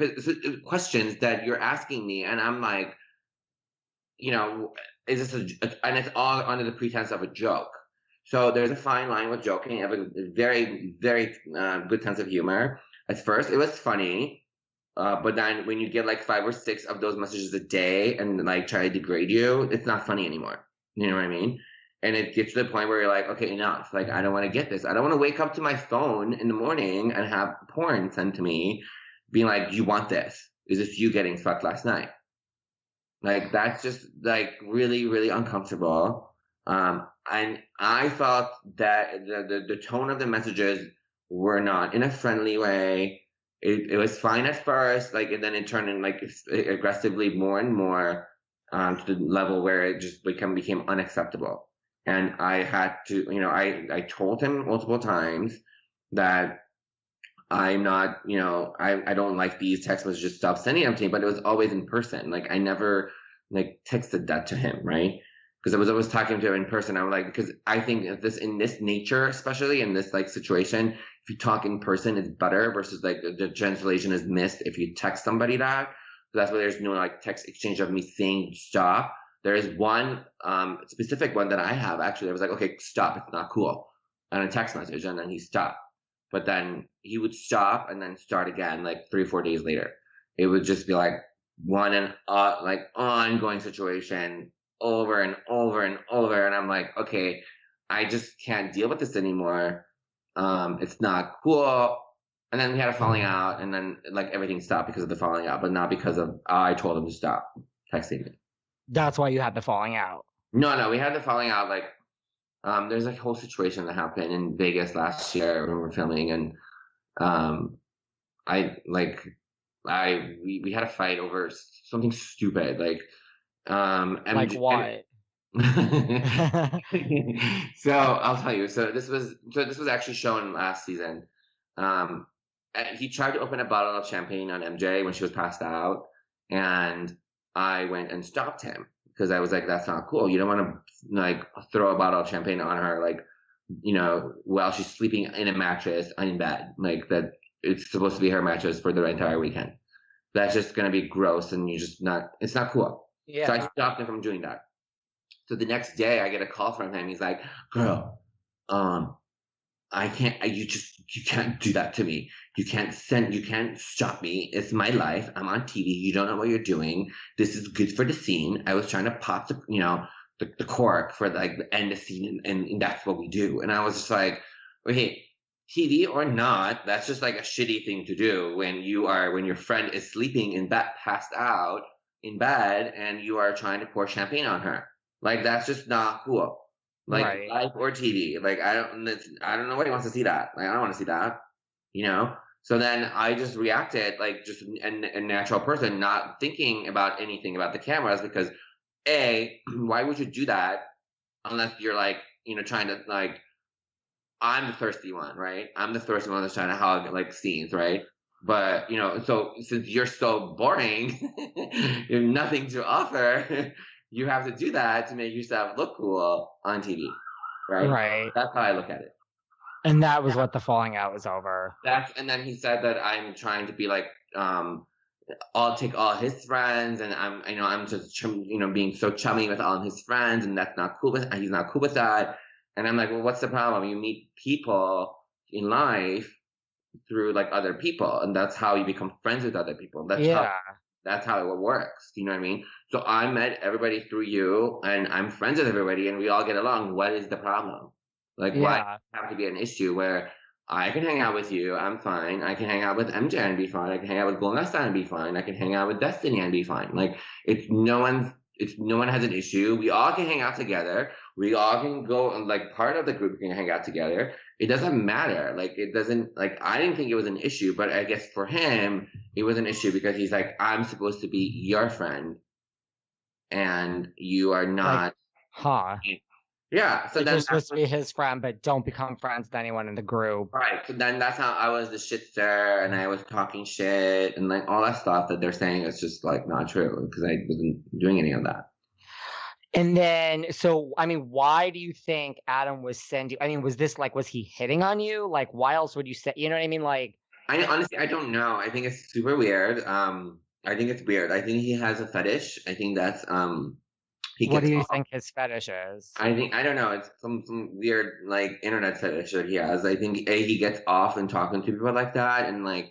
S2: questions that you're asking me and i'm like you know is this a, and it's all under the pretense of a joke. So there's a fine line with joking i have a very very uh, good sense of humor. At first it was funny uh, but then when you get like five or six of those messages a day and like try to degrade you it's not funny anymore. You know what i mean and it gets to the point where you're like, okay, enough. Like, I don't want to get this. I don't want to wake up to my phone in the morning and have porn sent to me, being like, "Do you want this? Is this you getting fucked last night?" Like, that's just like really, really uncomfortable. Um, and I felt that the, the the tone of the messages were not in a friendly way. It, it was fine at first, like, and then it turned in like aggressively more and more um, to the level where it just become became unacceptable and I had to, you know, I I told him multiple times that I'm not, you know, I I don't like these text messages. Stop sending them to me. But it was always in person. Like I never like texted that to him, right? Because I was always talking to him in person. I was like, because I think this in this nature, especially in this like situation, if you talk in person, it's better versus like the, the translation is missed if you text somebody that. So that's why there's no like text exchange of me saying stop there is one um, specific one that I have actually. I was like, okay, stop. It's not cool. And a text message, and then he stopped. But then he would stop and then start again, like three four days later. It would just be like one and uh, like ongoing situation over and over and over. And I'm like, okay, I just can't deal with this anymore. Um, it's not cool. And then we had a falling out, and then like everything stopped because of the falling out, but not because of I told him to stop texting me.
S1: That's why you had the falling out.
S2: No, no, we had the falling out. Like, um, there's a whole situation that happened in Vegas last year when we were filming, and um, I like, I we, we had a fight over something stupid, like, um, and
S1: like what?
S2: so I'll tell you. So this was so this was actually shown last season. Um, he tried to open a bottle of champagne on MJ when she was passed out, and I went and stopped him because I was like, "That's not cool. You don't want to like throw a bottle of champagne on her, like you know, while she's sleeping in a mattress in bed, like that. It's supposed to be her mattress for the entire weekend. That's just gonna be gross, and you just not. It's not cool.
S1: Yeah.
S2: So I stopped him from doing that. So the next day, I get a call from him. He's like, "Girl, um, I can't. You just you can't do that to me. You can't send. You can't stop me. It's my life. I'm on TV. You don't know what you're doing. This is good for the scene. I was trying to pop the you know the, the cork for like the end of the scene, and, and that's what we do. And I was just like, okay." TV or not, that's just like a shitty thing to do when you are when your friend is sleeping in bed, passed out in bed, and you are trying to pour champagne on her. Like that's just not cool. Like
S1: Right.
S2: live or TV. Like I don't. I don't know nobody wants to see that. Like I don't want to see that. You know. So then I just reacted like just a, a natural person, not thinking about anything about the cameras because a why would you do that unless you're like you know trying to like I'm the thirsty one, right? I'm the thirsty one that's trying to hug like scenes, right? But you know, so since you're so boring, you have nothing to offer, you have to do that to make yourself look cool on TV, right?
S1: Right.
S2: That's how I look at it.
S1: And that was what the falling out was over.
S2: That's and then he said that I'm trying to be like um I'll take all his friends and I'm you know I'm just chum, you know being so chummy with all his friends and that's not cool with he's not cool with that. And I'm like well what's the problem? You meet people in life through like other people and that's how you become friends with other people. That's
S1: yeah.
S2: how that's how it works. You know what I mean? So I met everybody through you and I'm friends with everybody and we all get along. What is the problem like why have to be an issue where I can hang out with you. I'm fine. I can hang out with MJ and be fine. I can hang out with Golnesa and be fine. I can hang out with Destiny and be fine. Like it's no one's. It's no one has an issue. We all can hang out together. We all can go and like part of the group can hang out together. It doesn't matter. Like it doesn't. Like I didn't think it was an issue, but I guess for him it was an issue because he's like I'm supposed to be your friend, and you are not.
S1: Huh.
S2: Yeah. So then
S1: you're supposed to be his friend, but don't become friends with anyone in the group.
S2: Right. So then that's how I was the shitster and I was talking shit and like all that stuff that they're saying is just like not true because I wasn't doing any of that.
S1: And then, so I mean, why do you think Adam was sending? I mean, was this like, was he hitting on you? Like, why else would you say? You know what I mean? Like,
S2: I honestly I don't know. I think it's super weird. Um I think it's weird. I think he has a fetish. I think that's um he
S1: what do you
S2: off-
S1: think his fetish is?
S2: I think I don't know. It's some some weird like internet fetish that he has. I think a he gets off and talking to people like that and like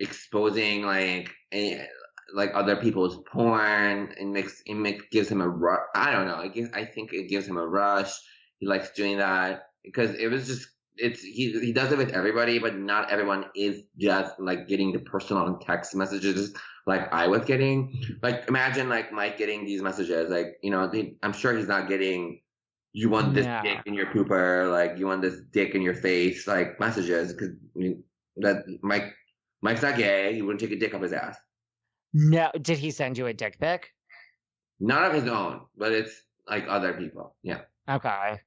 S2: exposing like eh, like other people's porn and makes it makes gives him a rush. I don't know. I guess I think it gives him a rush. He likes doing that because it was just it's he he does it with everybody, but not everyone is just like getting the personal text messages like I was getting. Like imagine like Mike getting these messages, like you know, he, I'm sure he's not getting. You want this
S1: Yeah.
S2: dick in your pooper, like you want this dick in your face, like messages, because that Mike Mike's not gay. He wouldn't take a dick up his ass.
S1: No, did he send you a dick pic?
S2: Not of his own, but it's like other people. Yeah.
S1: Okay.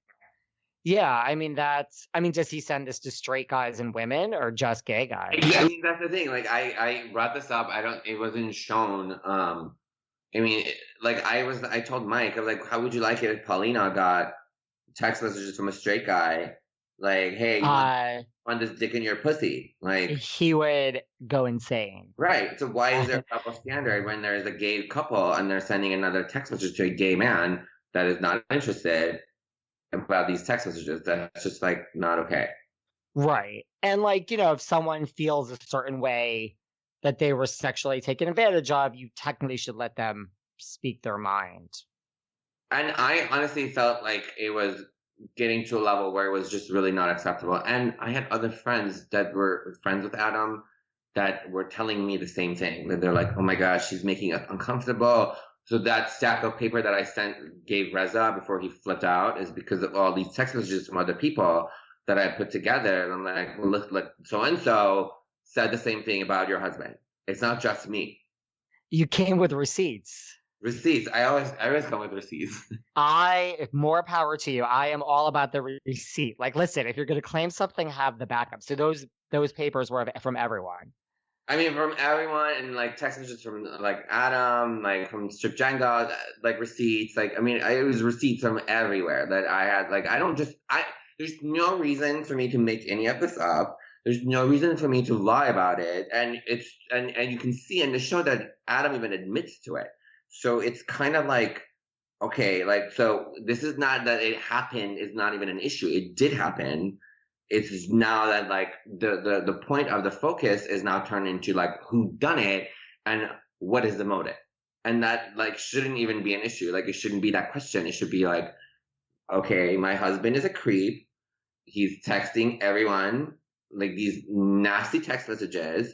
S1: Yeah, I mean that's. I mean, does he send this to straight guys and women, or just gay guys?
S2: Yeah, I mean that's the thing. Like I, I brought this up. I don't. It wasn't shown. Um, I mean, it- like I was. I told Mike. I was like, "How would you like it if Paulina got text messages from a straight guy, like, hey, you want,
S1: Uh,
S2: want this dick in your pussy. Like
S1: he would go insane.
S2: Right. So why is there a double standard when there's a gay couple and they're sending another text message to a gay man that is not interested about these text messages? That's just like not okay.
S1: Right. And like, you know, if someone feels a certain way that they were sexually taken advantage of, you technically should let them speak their mind.
S2: And I honestly felt like it was getting to a level where it was just really not acceptable. And I had other friends that were friends with Adam that were telling me the same thing. That they're like, "Oh my gosh, she's making us uncomfortable." So that stack of paper that I sent gave Reza before he flipped out is because of all these text messages from other people that I put together. And I'm like, well, look, look, so and so said the same thing about your husband. It's not just me.
S1: You came with receipts.
S2: Receipts. I always, I always come with receipts.
S1: I if more power to you. I am all about the receipt. Like, listen, if you're going to claim something, have the backup. So those those papers were from everyone.
S2: I mean, from everyone, and like text messages from like Adam, like from Strip Jenga, like receipts. Like, I mean, it was receipts from everywhere that I had. Like, I don't just, I. There's no reason for me to make any of this up. There's no reason for me to lie about it, and it's and and you can see in the show that Adam even admits to it. So it's kind of like, okay, like, so this is not that it happened is not even an issue. It did happen. It's now that like the, the, the point of the focus is now turned into like who done it and what is the motive. And that like shouldn't even be an issue. Like it shouldn't be that question. It should be like, okay, my husband is a creep. He's texting everyone like these nasty text messages.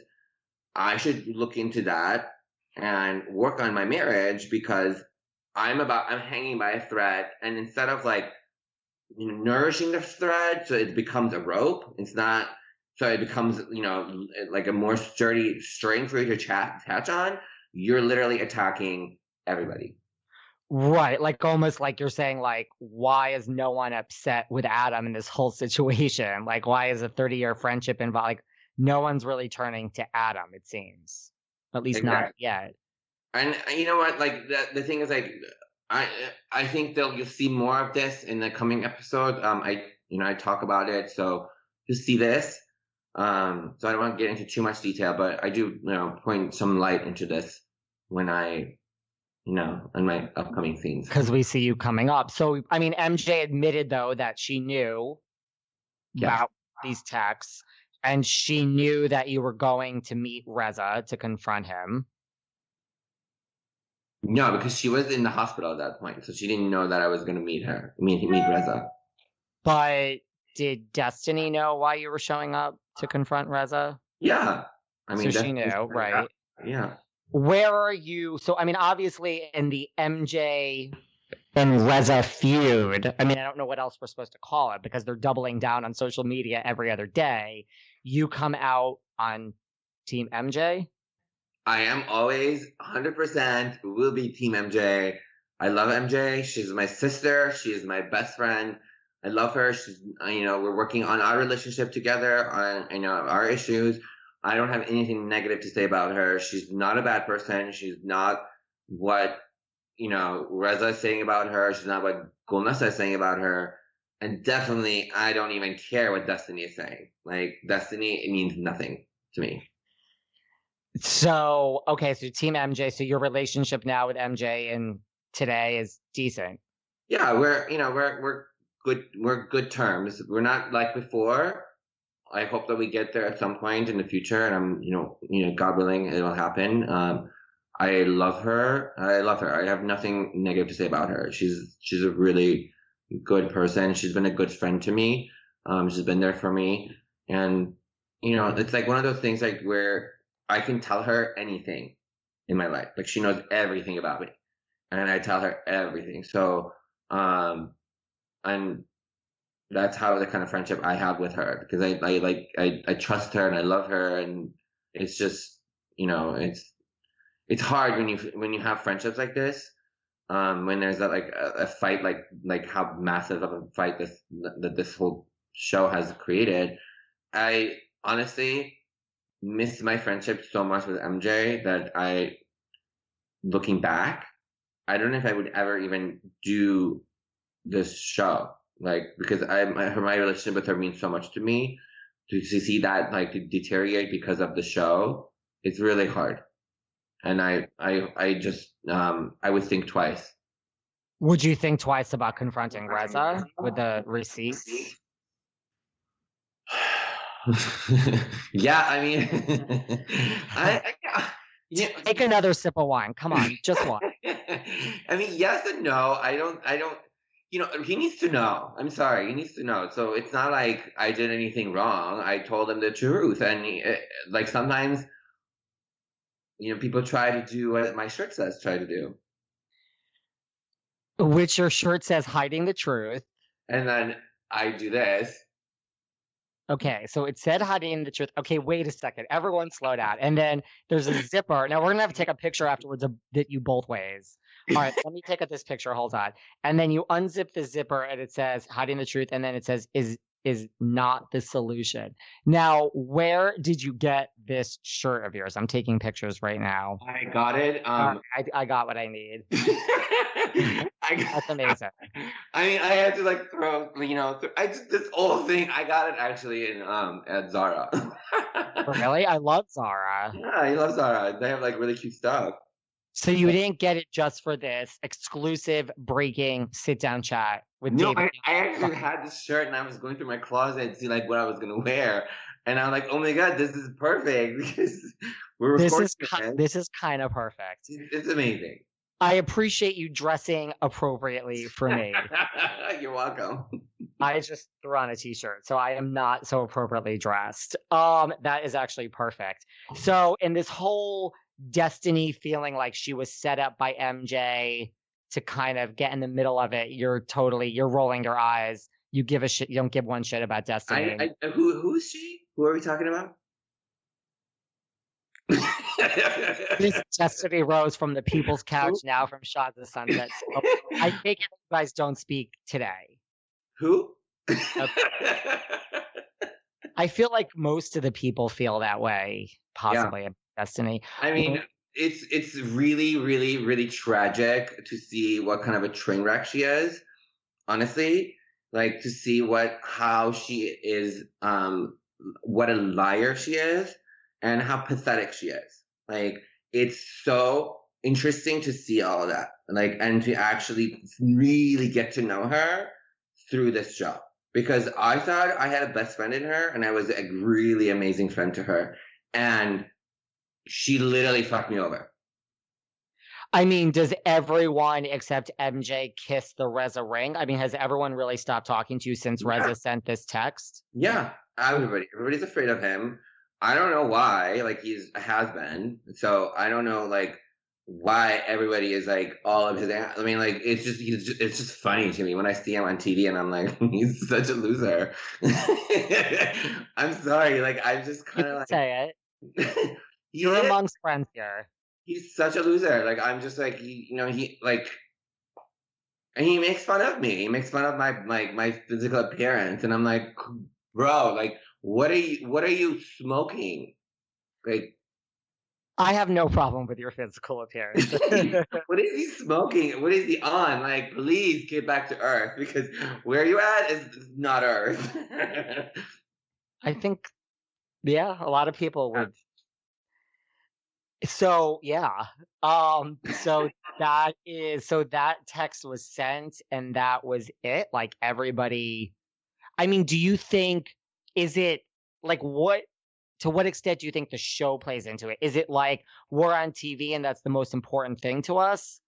S2: I should look into that and work on my marriage because I'm about I'm hanging by a thread, and instead of like you know, nourishing the thread so it becomes a rope, it's not. So it becomes you know like a more sturdy string for you to chat, attach on. You're literally attacking everybody.
S1: Right, like almost like you're saying, like, why is no one upset with Adam in this whole situation? Like, why is a 30 year friendship involved? Like, no one's really turning to Adam, it seems. At least exactly. not yet.
S2: And you know what? Like the the thing is, like I I think they'll you'll see more of this in the coming episode. Um, I you know I talk about it, so you see this. Um, so I don't want to get into too much detail, but I do you know point some light into this when I you know, in my upcoming scenes.
S1: Because we see you coming up. So, I mean, MJ admitted, though, that she knew yes. about these texts and she knew that you were going to meet Reza to confront him.
S2: No, because she was in the hospital at that point, so she didn't know that I was going to meet her, meet meet Reza.
S1: But did Destiny know why you were showing up to confront Reza?
S2: Yeah,
S1: I mean, so she knew, right?
S2: Yeah.
S1: Where are you? So, I mean, obviously, in the MJ and Reza feud. I mean, I don't know what else we're supposed to call it because they're doubling down on social media every other day. You come out on Team MJ.
S2: I am always 100% will be Team MJ. I love MJ. She's my sister. She is my best friend. I love her. She's, uh, you know, we're working on our relationship together, on, you know, our issues. I don't have anything negative to say about her. She's not a bad person. She's not what you know, Reza is saying about her. She's not what Golnesa is saying about her. And definitely, I don't even care what Destiny is saying. Like, Destiny, it means nothing to me.
S1: So, okay, so Team MJ, so your relationship now with MJ and today is decent.
S2: Yeah, we're, you know, we're, we're good, we're good terms. We're not like before. I hope that we get there at some point in the future. And I'm, you know, you know, God willing, it'll happen. Um, I love her. I love her. I have nothing negative to say about her. She's she's a really good person. She's been a good friend to me. Um, she's been there for me, and you know, it's like one of those things like where I can tell her anything in my life. Like she knows everything about me, and I tell her everything. So, um, and that's how the kind of friendship I have with her because I, I like I, I trust her and I love her, and it's just you know it's it's hard when you when you have friendships like this um, when there's a, like a, a, fight like like how massive of a fight this that this whole show has created i honestly miss my friendship so much with mj that i looking back i don't know if i would ever even do this show like because i my, my relationship with her means so much to me to, to see that like deteriorate because of the show, it's really hard. And I, I, I just, um, I would think twice.
S1: Would you think twice about confronting Reza with the receipts?
S2: yeah, I mean, I, I yeah.
S1: Take another sip of wine. Come on, just one.
S2: I mean, yes and no. I don't. I don't. You know, he needs to know. I'm sorry, he needs to know. So it's not like I did anything wrong. I told him the truth, and he, eh, like sometimes, you know, people try to do what my shirt says try to do.
S1: Which your shirt says hiding the truth.
S2: And then I do this.
S1: Okay, so it said hiding the truth. Okay, wait a second. Everyone slow mm. down. And then there's a zipper. Now we're gonna have to take a picture afterwards of that you both ways. All right, let me take up this picture. Hold on. And then you unzip the zipper and it says hiding the truth. And then it says is is not the solution. Now, where did you get this shirt of yours? I'm taking pictures right now.
S2: I got it. Um,
S1: I, I got what I need.
S2: I got,
S1: That's amazing.
S2: I mean, I had to like throw, you know, th- I just this whole thing. I got it actually in um at Zara.
S1: really, I love Zara.
S2: Yeah, I love Zara. They have like really cute stuff.
S1: So you didn't get it just for this exclusive breaking sit down chat with
S2: No,
S1: David.
S2: I, I actually had this shirt and I was going through my closet to see like what I was gonna wear, and I'm like, oh my god, this is perfect because we're
S1: this is ki-
S2: this.
S1: this is kind of perfect.
S2: It's amazing.
S1: I appreciate you dressing appropriately for me.
S2: You're welcome.
S1: I just threw on a t-shirt, so I am not so appropriately dressed. Um, that is actually perfect. So in this whole Destiny feeling like she was set up by MJ to kind of get in the middle of it, you're totally you're rolling your eyes. You give a shit. You don't give one shit about Destiny.
S2: I, I, who who is she? Who are we talking about?
S1: this Destiny Rose from the People's Couch, now from Shahs of Sunset. So I take it you guys don't speak today.
S2: Who?
S1: I feel like most of the people feel that way, possibly about Destiny.
S2: I mean, it's it's really, really, really tragic to see what kind of a train wreck she is. Honestly, like to see what how she is, um, what a liar she is, and how pathetic she is. Like it's so interesting to see all of that, like, and to actually really get to know her through this show. Because I thought I had a best friend in her, and I was a really amazing friend to her, and she literally fucked me over.
S1: I mean, does everyone except MJ kiss the Reza ring? I mean, has everyone really stopped talking to you since
S2: Yeah.
S1: Reza sent this text?
S2: Yeah, everybody, everybody's afraid of him. I don't know why. Like he's a has been, so I don't know like why everybody is like all of his. I mean, like it's just, he's just it's just funny to me when I see him on TV and I'm like, he's such a loser. I'm sorry, like I'm just kind of like
S1: say it. You're amongst friends here.
S2: he's such a loser. Like I'm just like he, you know, he like, and he makes fun of me. He makes fun of my my my physical appearance, and I'm like, bro, like, what are you, what are you smoking? Like,
S1: I have no problem with your physical appearance.
S2: what is he smoking? What is he on? Like, please get back to Earth because where you at is not Earth.
S1: I think, yeah, a lot of people would. So yeah, um, so that is so that text was sent and that was it. Like everybody, I mean, do you think is it like what? To what extent do you think the show plays into it? Is it like we're on TV and that's the most important thing to us,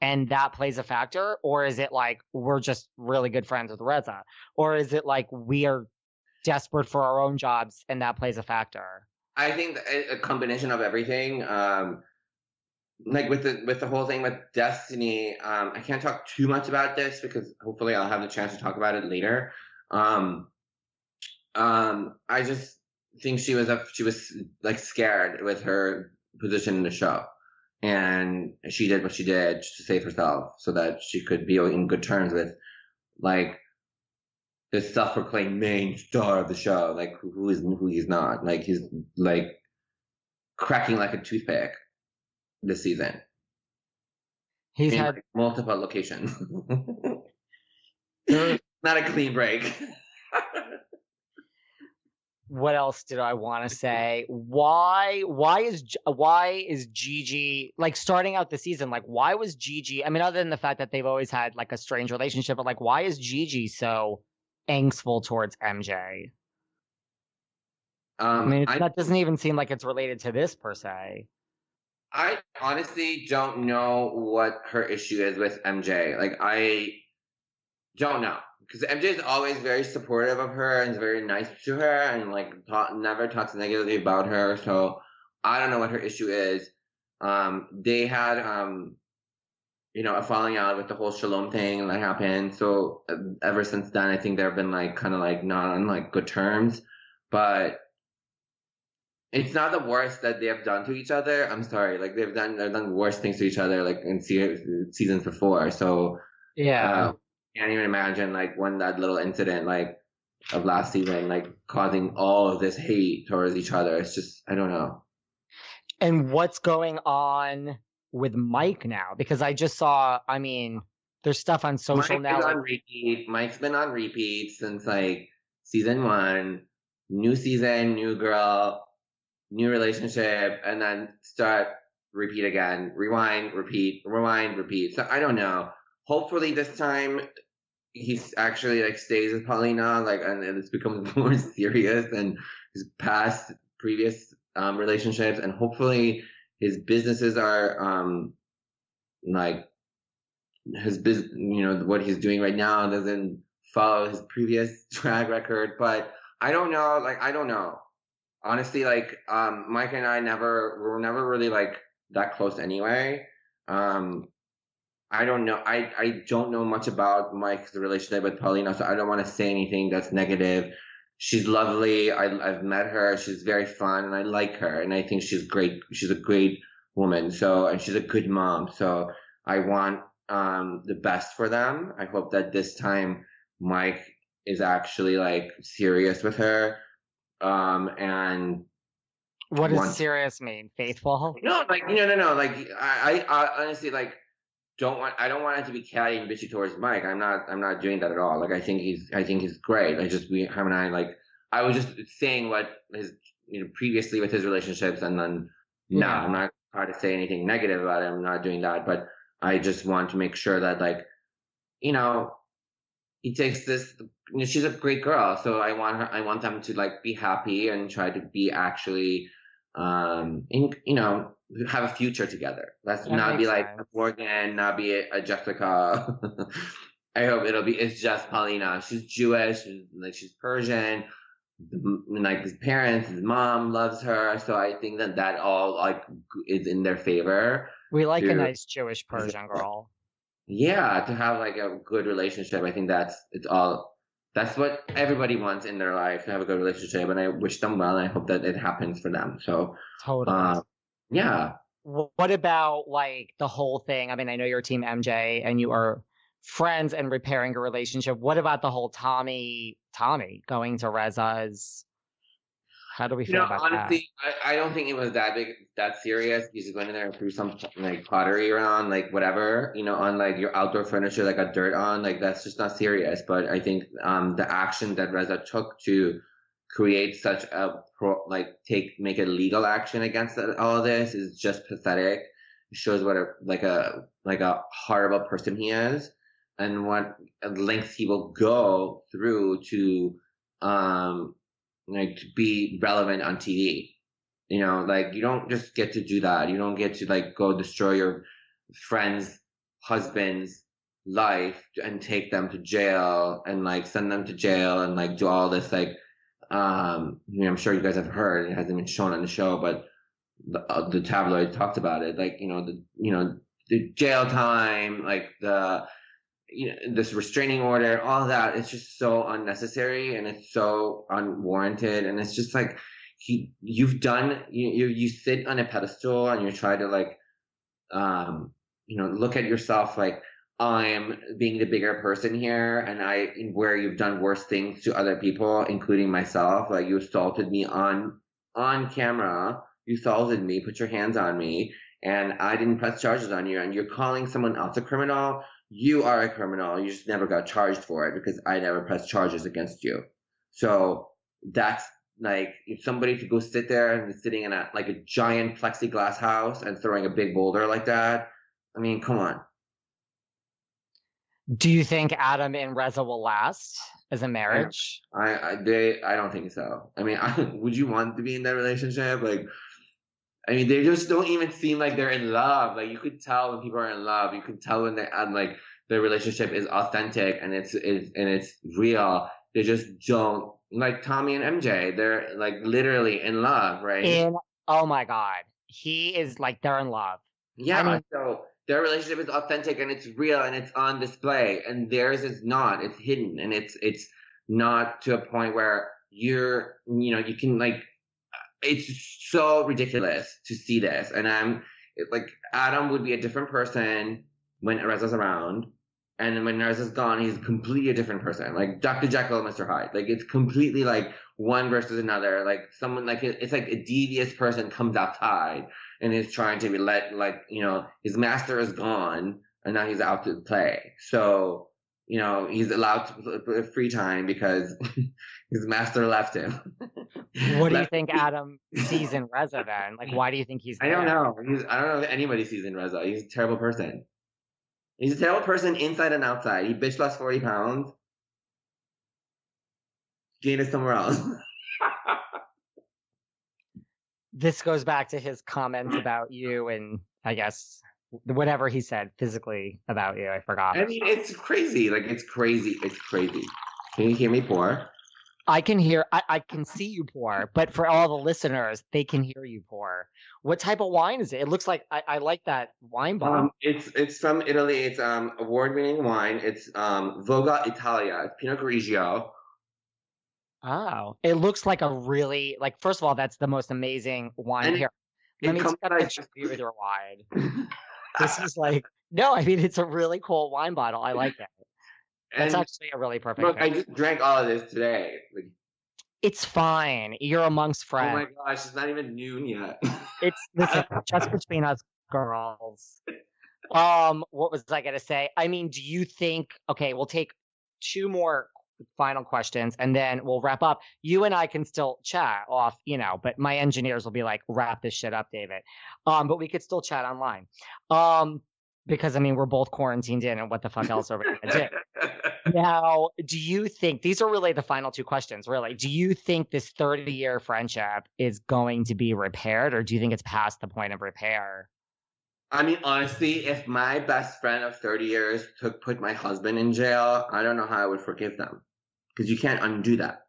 S1: and that plays a factor, or is it like we're just really good friends with Reza, or is it like we are desperate for our own jobs and that plays a factor.
S2: I think a, combination of everything. Um, like with the with the whole thing with Destiny, um, I can't talk too much about this because hopefully I'll have the chance to talk about it later. Um, um, I just think she was up, she was like scared with her position in the show, and she did what she did to save herself so that she could be in good terms with like the self-proclaimed main star of the show, like who, is who he's not. Like he's like cracking like a toothpick this season.
S1: He's
S2: in
S1: had
S2: like, multiple locations. not a clean break.
S1: what else did I want to say? Why why is why is Gigi like starting out the season? Like why was Gigi? I mean, other than the fact that they've always had like a strange relationship, but like why is Gigi so angstful towards MJ? Um, I mean, I, that doesn't even seem like it's related to this per se.
S2: I honestly don't know what her issue is with MJ. Like I don't know because MJ is always very supportive of her and is very nice to her and like talk, never talks negatively about her. So I don't know what her issue is. Um, they had um, you know, a falling out with the whole Shalom thing that happened. So uh, ever since then, I think they've been like kind of like not on like good terms. But it's not the worst that they have done to each other. I'm sorry, like they've done they've done worse things to each other like in se- seasons before. So
S1: yeah, uh,
S2: can't even imagine like when that little incident like of last season like causing all of this hate towards each other. It's just I don't know.
S1: And what's going on with Mike now? Because I just saw. I mean, there's stuff on social
S2: Mike's
S1: now.
S2: Been on repeat. Mike's been on repeat since like season one. New season, new girl new relationship, and then start repeat again, rewind, repeat, rewind, repeat. So I don't know. Hopefully this time he's actually like stays with Paulina, like, and, and it's becomes more serious than his past previous um, relationships, and hopefully his businesses are um like his business, you know, what he's doing right now doesn't follow his previous track record. But I don't know, like, I don't know honestly, like um, Mike and I never we were never really like that close anyway. Um, I don't know. I I don't know much about Mike's relationship with Paulina, so I don't want to say anything that's negative. She's lovely. I, I've met her. She's very fun, and I like her, and I think she's great. She's a great woman. So, and she's a good mom. So, I want um the best for them. I hope that this time Mike is actually like serious with her um, and
S1: what does once, serious mean? Faithful?
S2: No, like no, no, no. Like I, I, I honestly like don't want. I don't want it to be catty and bitchy towards Mike. I'm not. I'm not doing that at all. Like I think he's. I think he's great. I just we him and I like. I was just saying what his you know previously with his relationships, and then yeah. no, I'm not trying to say anything negative about him. I'm not doing that, but I just want to make sure that like, you know, he takes this you know, she's a great girl so i want her i want them to like be happy and try to be actually um in, you know have a future together. Let's that not be like sense. morgan not be a, a jessica. I hope it'll be it's just paulina. She's jewish like she's persian. Like his parents his mom loves her. So i think that that all like is in their favor
S1: we like a nice jewish persian girl.
S2: Yeah to have like a good relationship. I think that's it's all that's what everybody wants in their life to have a good relationship and i wish them well and i hope that it happens for them. So
S1: totally. uh,
S2: yeah.
S1: What about like the whole thing? I mean i know you're team mj and you are friends and repairing a relationship. What about the whole tommy tommy going to reza's how do we feel you know, about honestly,
S2: that? I, I don't think it was that big, that serious. He's went in there and threw some like pottery around, like whatever, you know, on like your outdoor furniture, like a dirt on, like that's just not serious. But I think um, the action that Reza took to create such a pro, like take make a legal action against all of this is just pathetic. It shows what a like a like a horrible person he is, and what lengths he will go through to um like to be relevant on TV. You know, like you don't just get to do that. You don't get to like go destroy your friend's husband's life and take them to jail and like send them to jail and like do all this like um you know, I'm sure you guys have heard it hasn't been shown on the show but the, uh, the tabloid talked about it like you know the you know the jail time like the you know this restraining order all that it's just so unnecessary and it's so unwarranted. And it's just like he you've done you you, you sit on a pedestal and you try to like um you know look at yourself like i'm being the bigger person here and i where you've done worse things to other people including myself. Like you assaulted me on on camera. You assaulted me put your hands on me and i didn't press charges on you and you're calling someone else a criminal you are a criminal. You just never got charged for it because I never pressed charges against you. So that's like if somebody to go sit there and sitting in a like a giant plexiglass house and throwing a big boulder like that. I mean, come on.
S1: Do you think Adam and Reza will last as a marriage?
S2: I, I they I don't think so. I mean, I, would you want to be in that relationship? Like, I mean, they just don't even seem like they're in love. Like you could tell when people are in love. You could tell when they and like their relationship is authentic and it's, it's and it's real. They just don't like Tommy and MJ. They're like literally in love, right?
S1: In oh my god, he is like they're in love.
S2: Yeah.
S1: I mean-
S2: so their relationship is authentic and it's real and it's on display, and theirs is not. It's hidden and it's it's not to a point where you're you know you can like it's so ridiculous to see this. And i'm like adam would be a different person when reza's around. And when reza's gone he's completely a different person. Like dr jekyll and mr hyde. Like it's completely like one versus another. Like someone like it- it's like a devious person comes outside and is trying to be let like you know his master is gone and now he's out to play. So you know he's allowed to, uh, free time because his master left him
S1: What do you think Adam sees in Reza then? Like, why do you think he's?
S2: I don't know. He's, I don't know if anybody sees in Reza. He's a terrible person. He's a terrible person inside and outside. He bitch lost 40 pounds. Gained it somewhere else.
S1: This goes back to his comments about you and I guess whatever he said physically about you. I forgot.
S2: I mean, it's crazy. Like, it's crazy. It's crazy. Can you hear me pour?
S1: I can hear, I, I can see you pour, but for all the listeners, they can hear you pour. What type of wine is it? It looks like I, I like that wine bottle.
S2: Um, it's it's from Italy. It's um award-winning wine. It's um Voga Italia. It's Pinot Grigio.
S1: oh, it looks like a really like. First of all, that's the most amazing wine
S2: And
S1: here. Let me take a picture with your wine. This is like no, I mean it's a really cool wine bottle. I like it. That's
S2: And
S1: actually a really perfect.
S2: look, I just drank all of this today. Like,
S1: It's fine. You're amongst friends.
S2: oh my gosh, it's not even noon yet.
S1: It's listen, just between us girls. Um, what was I gonna say? I mean, do you think? Okay, we'll take two more final questions and then we'll wrap up. You and I can still chat off, you know, but my engineers will be like, wrap this shit up, David. Um, but we could still chat online. Um, because I mean, we're both quarantined in, and what the fuck else are we gonna do? Now, do you think these are really the final two questions? Really, do you think this 30 year friendship is going to be repaired, or do you think it's past the point of repair?
S2: I mean, honestly, if my best friend of 30 years took put my husband in jail, I don't know how I would forgive them. Because you can't undo that.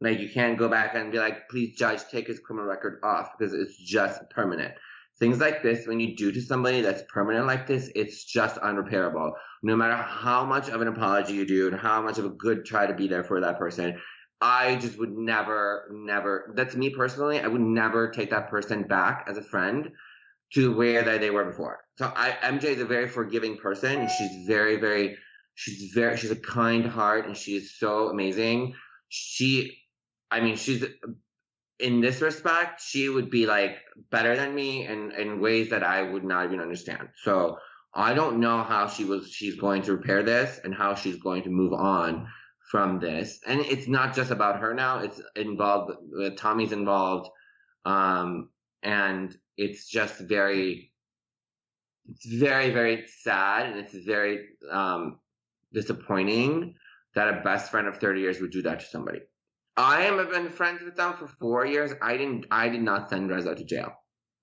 S2: Like you can't go back and be like, please judge, take his criminal record off because it's just permanent. Things like this, when you do to somebody that's permanent like this, it's just unrepairable. No matter how much of an apology you do and how much of a good try to be there for that person, I just would never, never, that's me personally, I would never take that person back as a friend to where that they were before. So I MJ is a very forgiving person. and She's very, very she's very she's a kind heart and she is so amazing. She I mean she's in this respect, she would be like better than me in, in ways that I would not even understand. So I don't know how she was she's going to repair this and how she's going to move on from this. And it's not just about her now, it's involved uh, Tommy's involved. Um and it's just very it's very very sad and it's very um disappointing that a best friend of 30 years would do that to somebody i have been friends with them for four years. I didn't i did not send reza to jail.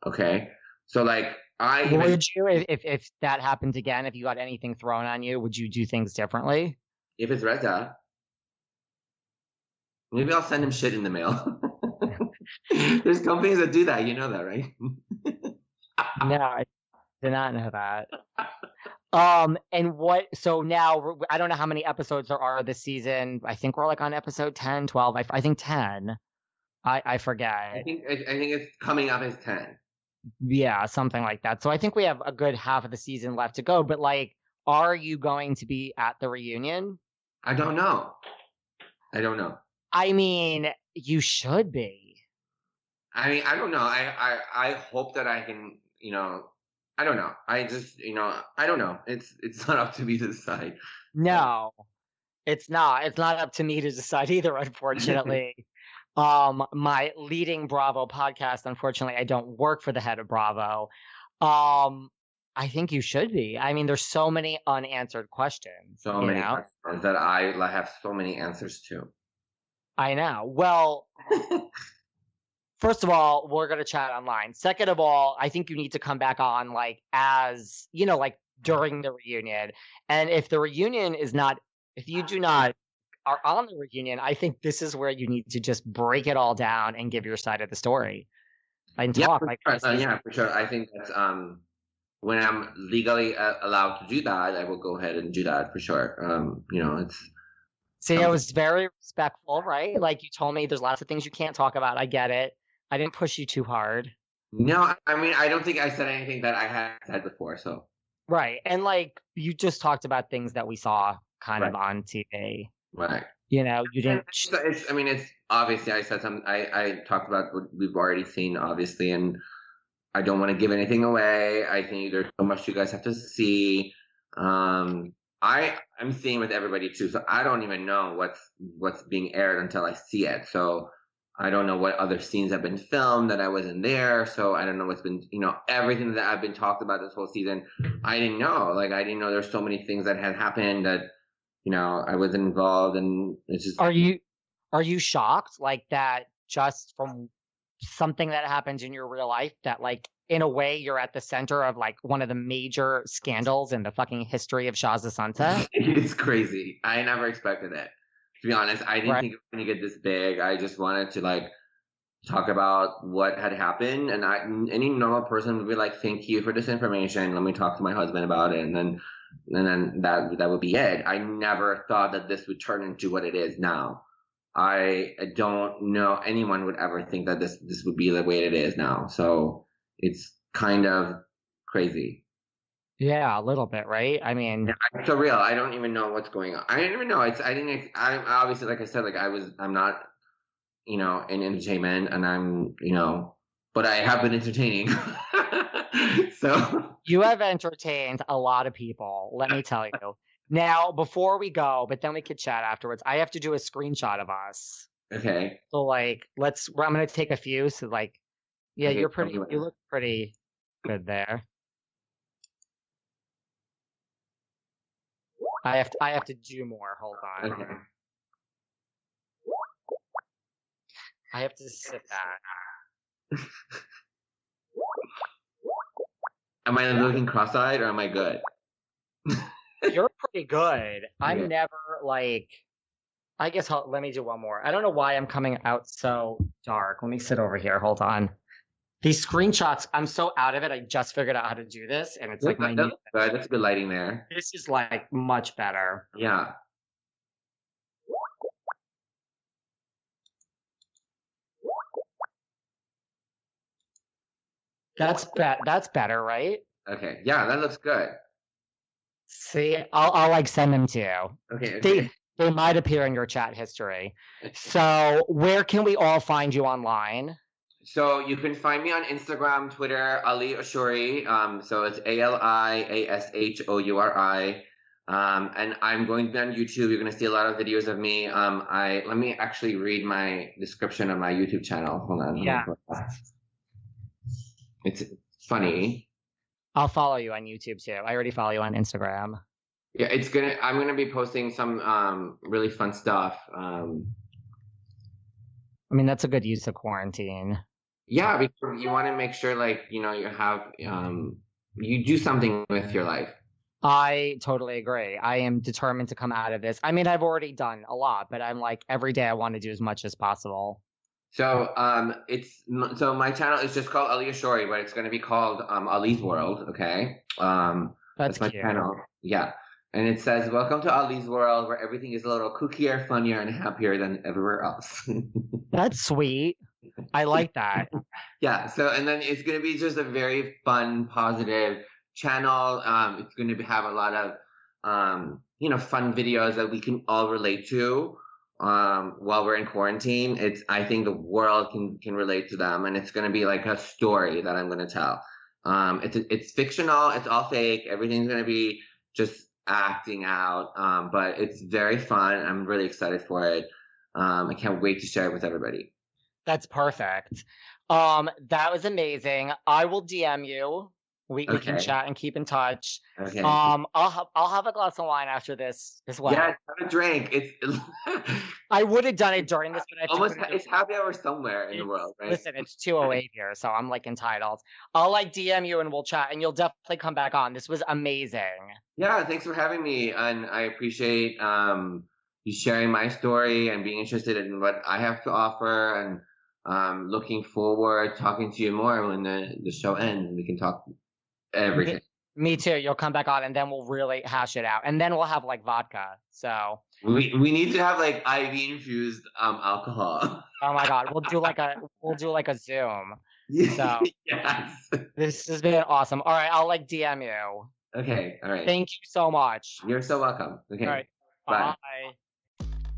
S2: Okay? So like i even-
S1: Would you, if, if if that happened again, if you got anything thrown on you, would you do things differently?
S2: if it's reza maybe i'll send him shit in the mail. There's companies that do that. You know that right?
S1: No, I did not know that. Um, and what? So now I don't know how many episodes there are this season. I think we're like on episode 10, 12. I, I think ten. I I forget.
S2: i think i I think it's coming up as 10
S1: Yeah, something like that. So I think we have a good half of the season left to go. But like, are you going to be at the reunion?
S2: i don't know i don't know
S1: I mean, you should be.
S2: I mean, I don't know. I, I, I hope that I can, you know, I don't know. I just, you know, I don't know. It's, it's not up to me to decide.
S1: No, it's not. It's not up to me to decide either, unfortunately. um, my leading Bravo podcast. Unfortunately, I don't work for the head of Bravo. Um, I think you should be. I mean, there's so many unanswered questions.
S2: So
S1: you
S2: many
S1: know?
S2: questions that I have so many answers to.
S1: I know. Well, first of all, we're gonna chat online. Second of all, I think you need to come back on like as you know, like during the reunion. And if the reunion is not, if you do not are on the reunion, I think this is where you need to just break it all down and give your side of the story and talk.
S2: Yeah, for
S1: Like,
S2: sure. Uh, yeah, for sure. I think that's um when I'm legally uh, allowed to do that, I will go ahead and do that for sure. Um, you know, it's
S1: See, I
S2: Um,
S1: was very respectful, right? Like you told me, there's lots of things you can't talk about. I get it. I didn't push you too hard.
S2: no. I mean, I don't think I said anything that I had said before. So
S1: Right. And like you just talked about things that we saw kind of on TV.
S2: right.
S1: You know, you didn't.
S2: It's, it's, I mean, it's obviously I said some. I I talked about what we've already seen, obviously, and I don't want to give anything away. I think there's so much you guys have to see. Um, I I'm seeing with everybody too, so I don't even know what's what's being aired until I see it. So I don't know what other scenes have been filmed that I wasn't there. So I don't know what's been, you know, everything that I've been talked about this whole season. I didn't know. Like I didn't know there's so many things that had happened that, you know, I wasn't involved, and it's just.
S1: Are you are you shocked like that just from something that happens in your real life that like in a way you're at the center of like one of the major scandals in the fucking history of Shahs Sunset?
S2: it's crazy. I never expected it. To be honest, I didn't
S1: Right.
S2: think it was gonna get this big. I just wanted to like talk about what had happened, and I any normal person would be like, "Thank you for this information. Let me talk to my husband about it," and then and then that that would be it. I never thought that this would turn into what it is now. I don't know anyone would ever think that this this would be the way it is now. So it's kind of crazy.
S1: Yeah, a little bit, right? I mean,
S2: It's surreal. I don't even know what's going on. I don't even know. It's I didn't. I obviously, like I said, like I was. I'm not, you know, in entertainment, and I'm, you know, but I have been entertaining. so
S1: you have entertained a lot of people, let me tell you. Now, before we go, but then we could chat afterwards. I have to do a screenshot of us.
S2: okay,
S1: So like, let's. I'm gonna take a few. So like, yeah,
S2: Okay,
S1: you're pretty. You look pretty good there. I have to. I have to do more. Hold on.
S2: okay.
S1: I have to sit that.
S2: Am I looking cross-eyed or am I good?
S1: You're pretty good. I'm
S2: Yeah.
S1: never like. I guess I'll, let me do one more. I don't know why I'm coming out so dark. Let me sit over here. Hold on. These screenshots, I'm so out of it. I just figured out how to do this, and it's like my
S2: that
S1: new.
S2: looks good. That's good lighting there.
S1: This is like much better.
S2: Yeah.
S1: That's bet. That's better, right?
S2: Okay. Yeah, that looks good.
S1: See, I'll I'll like send them to you.
S2: Okay. okay.
S1: They they might appear in your chat history. So where can we all find you online?
S2: So you can find me on Instagram, Twitter, Ali Ashouri. Um, so it's A L I A S H O U R I. Um, and I'm going to be on YouTube. You're going to see a lot of videos of me. Um, I let me actually read my description of my YouTube channel. Hold on.
S1: Yeah.
S2: It's funny.
S1: I'll follow you on YouTube too. I already follow you on Instagram.
S2: Yeah, it's gonna. I'm gonna be posting some um really fun stuff. Um,
S1: I mean, that's a good use of quarantine.
S2: Yeah, because you want to make sure, like, you know, you have um, you do something with your life.
S1: I totally agree. I am determined to come out of this. I mean, I've already done a lot, but I'm like every day I want to do as much as possible.
S2: So um, it's so my channel is just called Ali Ashouri, but it's going to be called um, Ali's World. Okay, um,
S1: That's,
S2: that's my
S1: cute.
S2: channel. Yeah, and it says "Welcome to Ali's World," where everything is a little kookier, funnier, and happier than everywhere else.
S1: That's sweet. I like that.
S2: yeah. So and then it's going to be just a very fun, positive channel. Um, it's going to have a lot of um, you know fun videos that we can all relate to um while we're in quarantine it's i think the world can can relate to them and it's going to be like a story that i'm going to tell um it's it's fictional it's all fake everything's going to be just acting out um but it's very fun i'm really excited for it um i can't wait to share it with everybody
S4: That's perfect. Um, that was amazing. I will DM you. We, we can chat and keep in touch.
S2: Okay.
S4: Um, I'll have I'll have a glass of wine after this as well.
S2: yeah, have a drink. It's
S4: I would have done it during this, but I
S2: almost it's happy hour somewhere in the world, right?
S4: Listen, it's 208 here, so I'm like entitled. I'll like DM you and we'll chat and you'll definitely come back on. This was amazing.
S2: Yeah, thanks for having me, and I appreciate um, you sharing my story and being interested in what I have to offer, and um, looking forward talking to you more when the, the show ends. We can talk everything.
S4: Me too. You'll come back on and then we'll really hash it out. And then we'll have like vodka. So
S2: We we need to have like IV infused um alcohol.
S4: oh my god, we'll do like a we'll do like a Zoom. So-
S2: yes.
S4: This has been awesome. All right, I'll like DM you.
S2: Okay. All right.
S4: Thank you so much.
S2: You're so welcome. Okay.
S4: All right.
S2: Bye.
S4: Bye.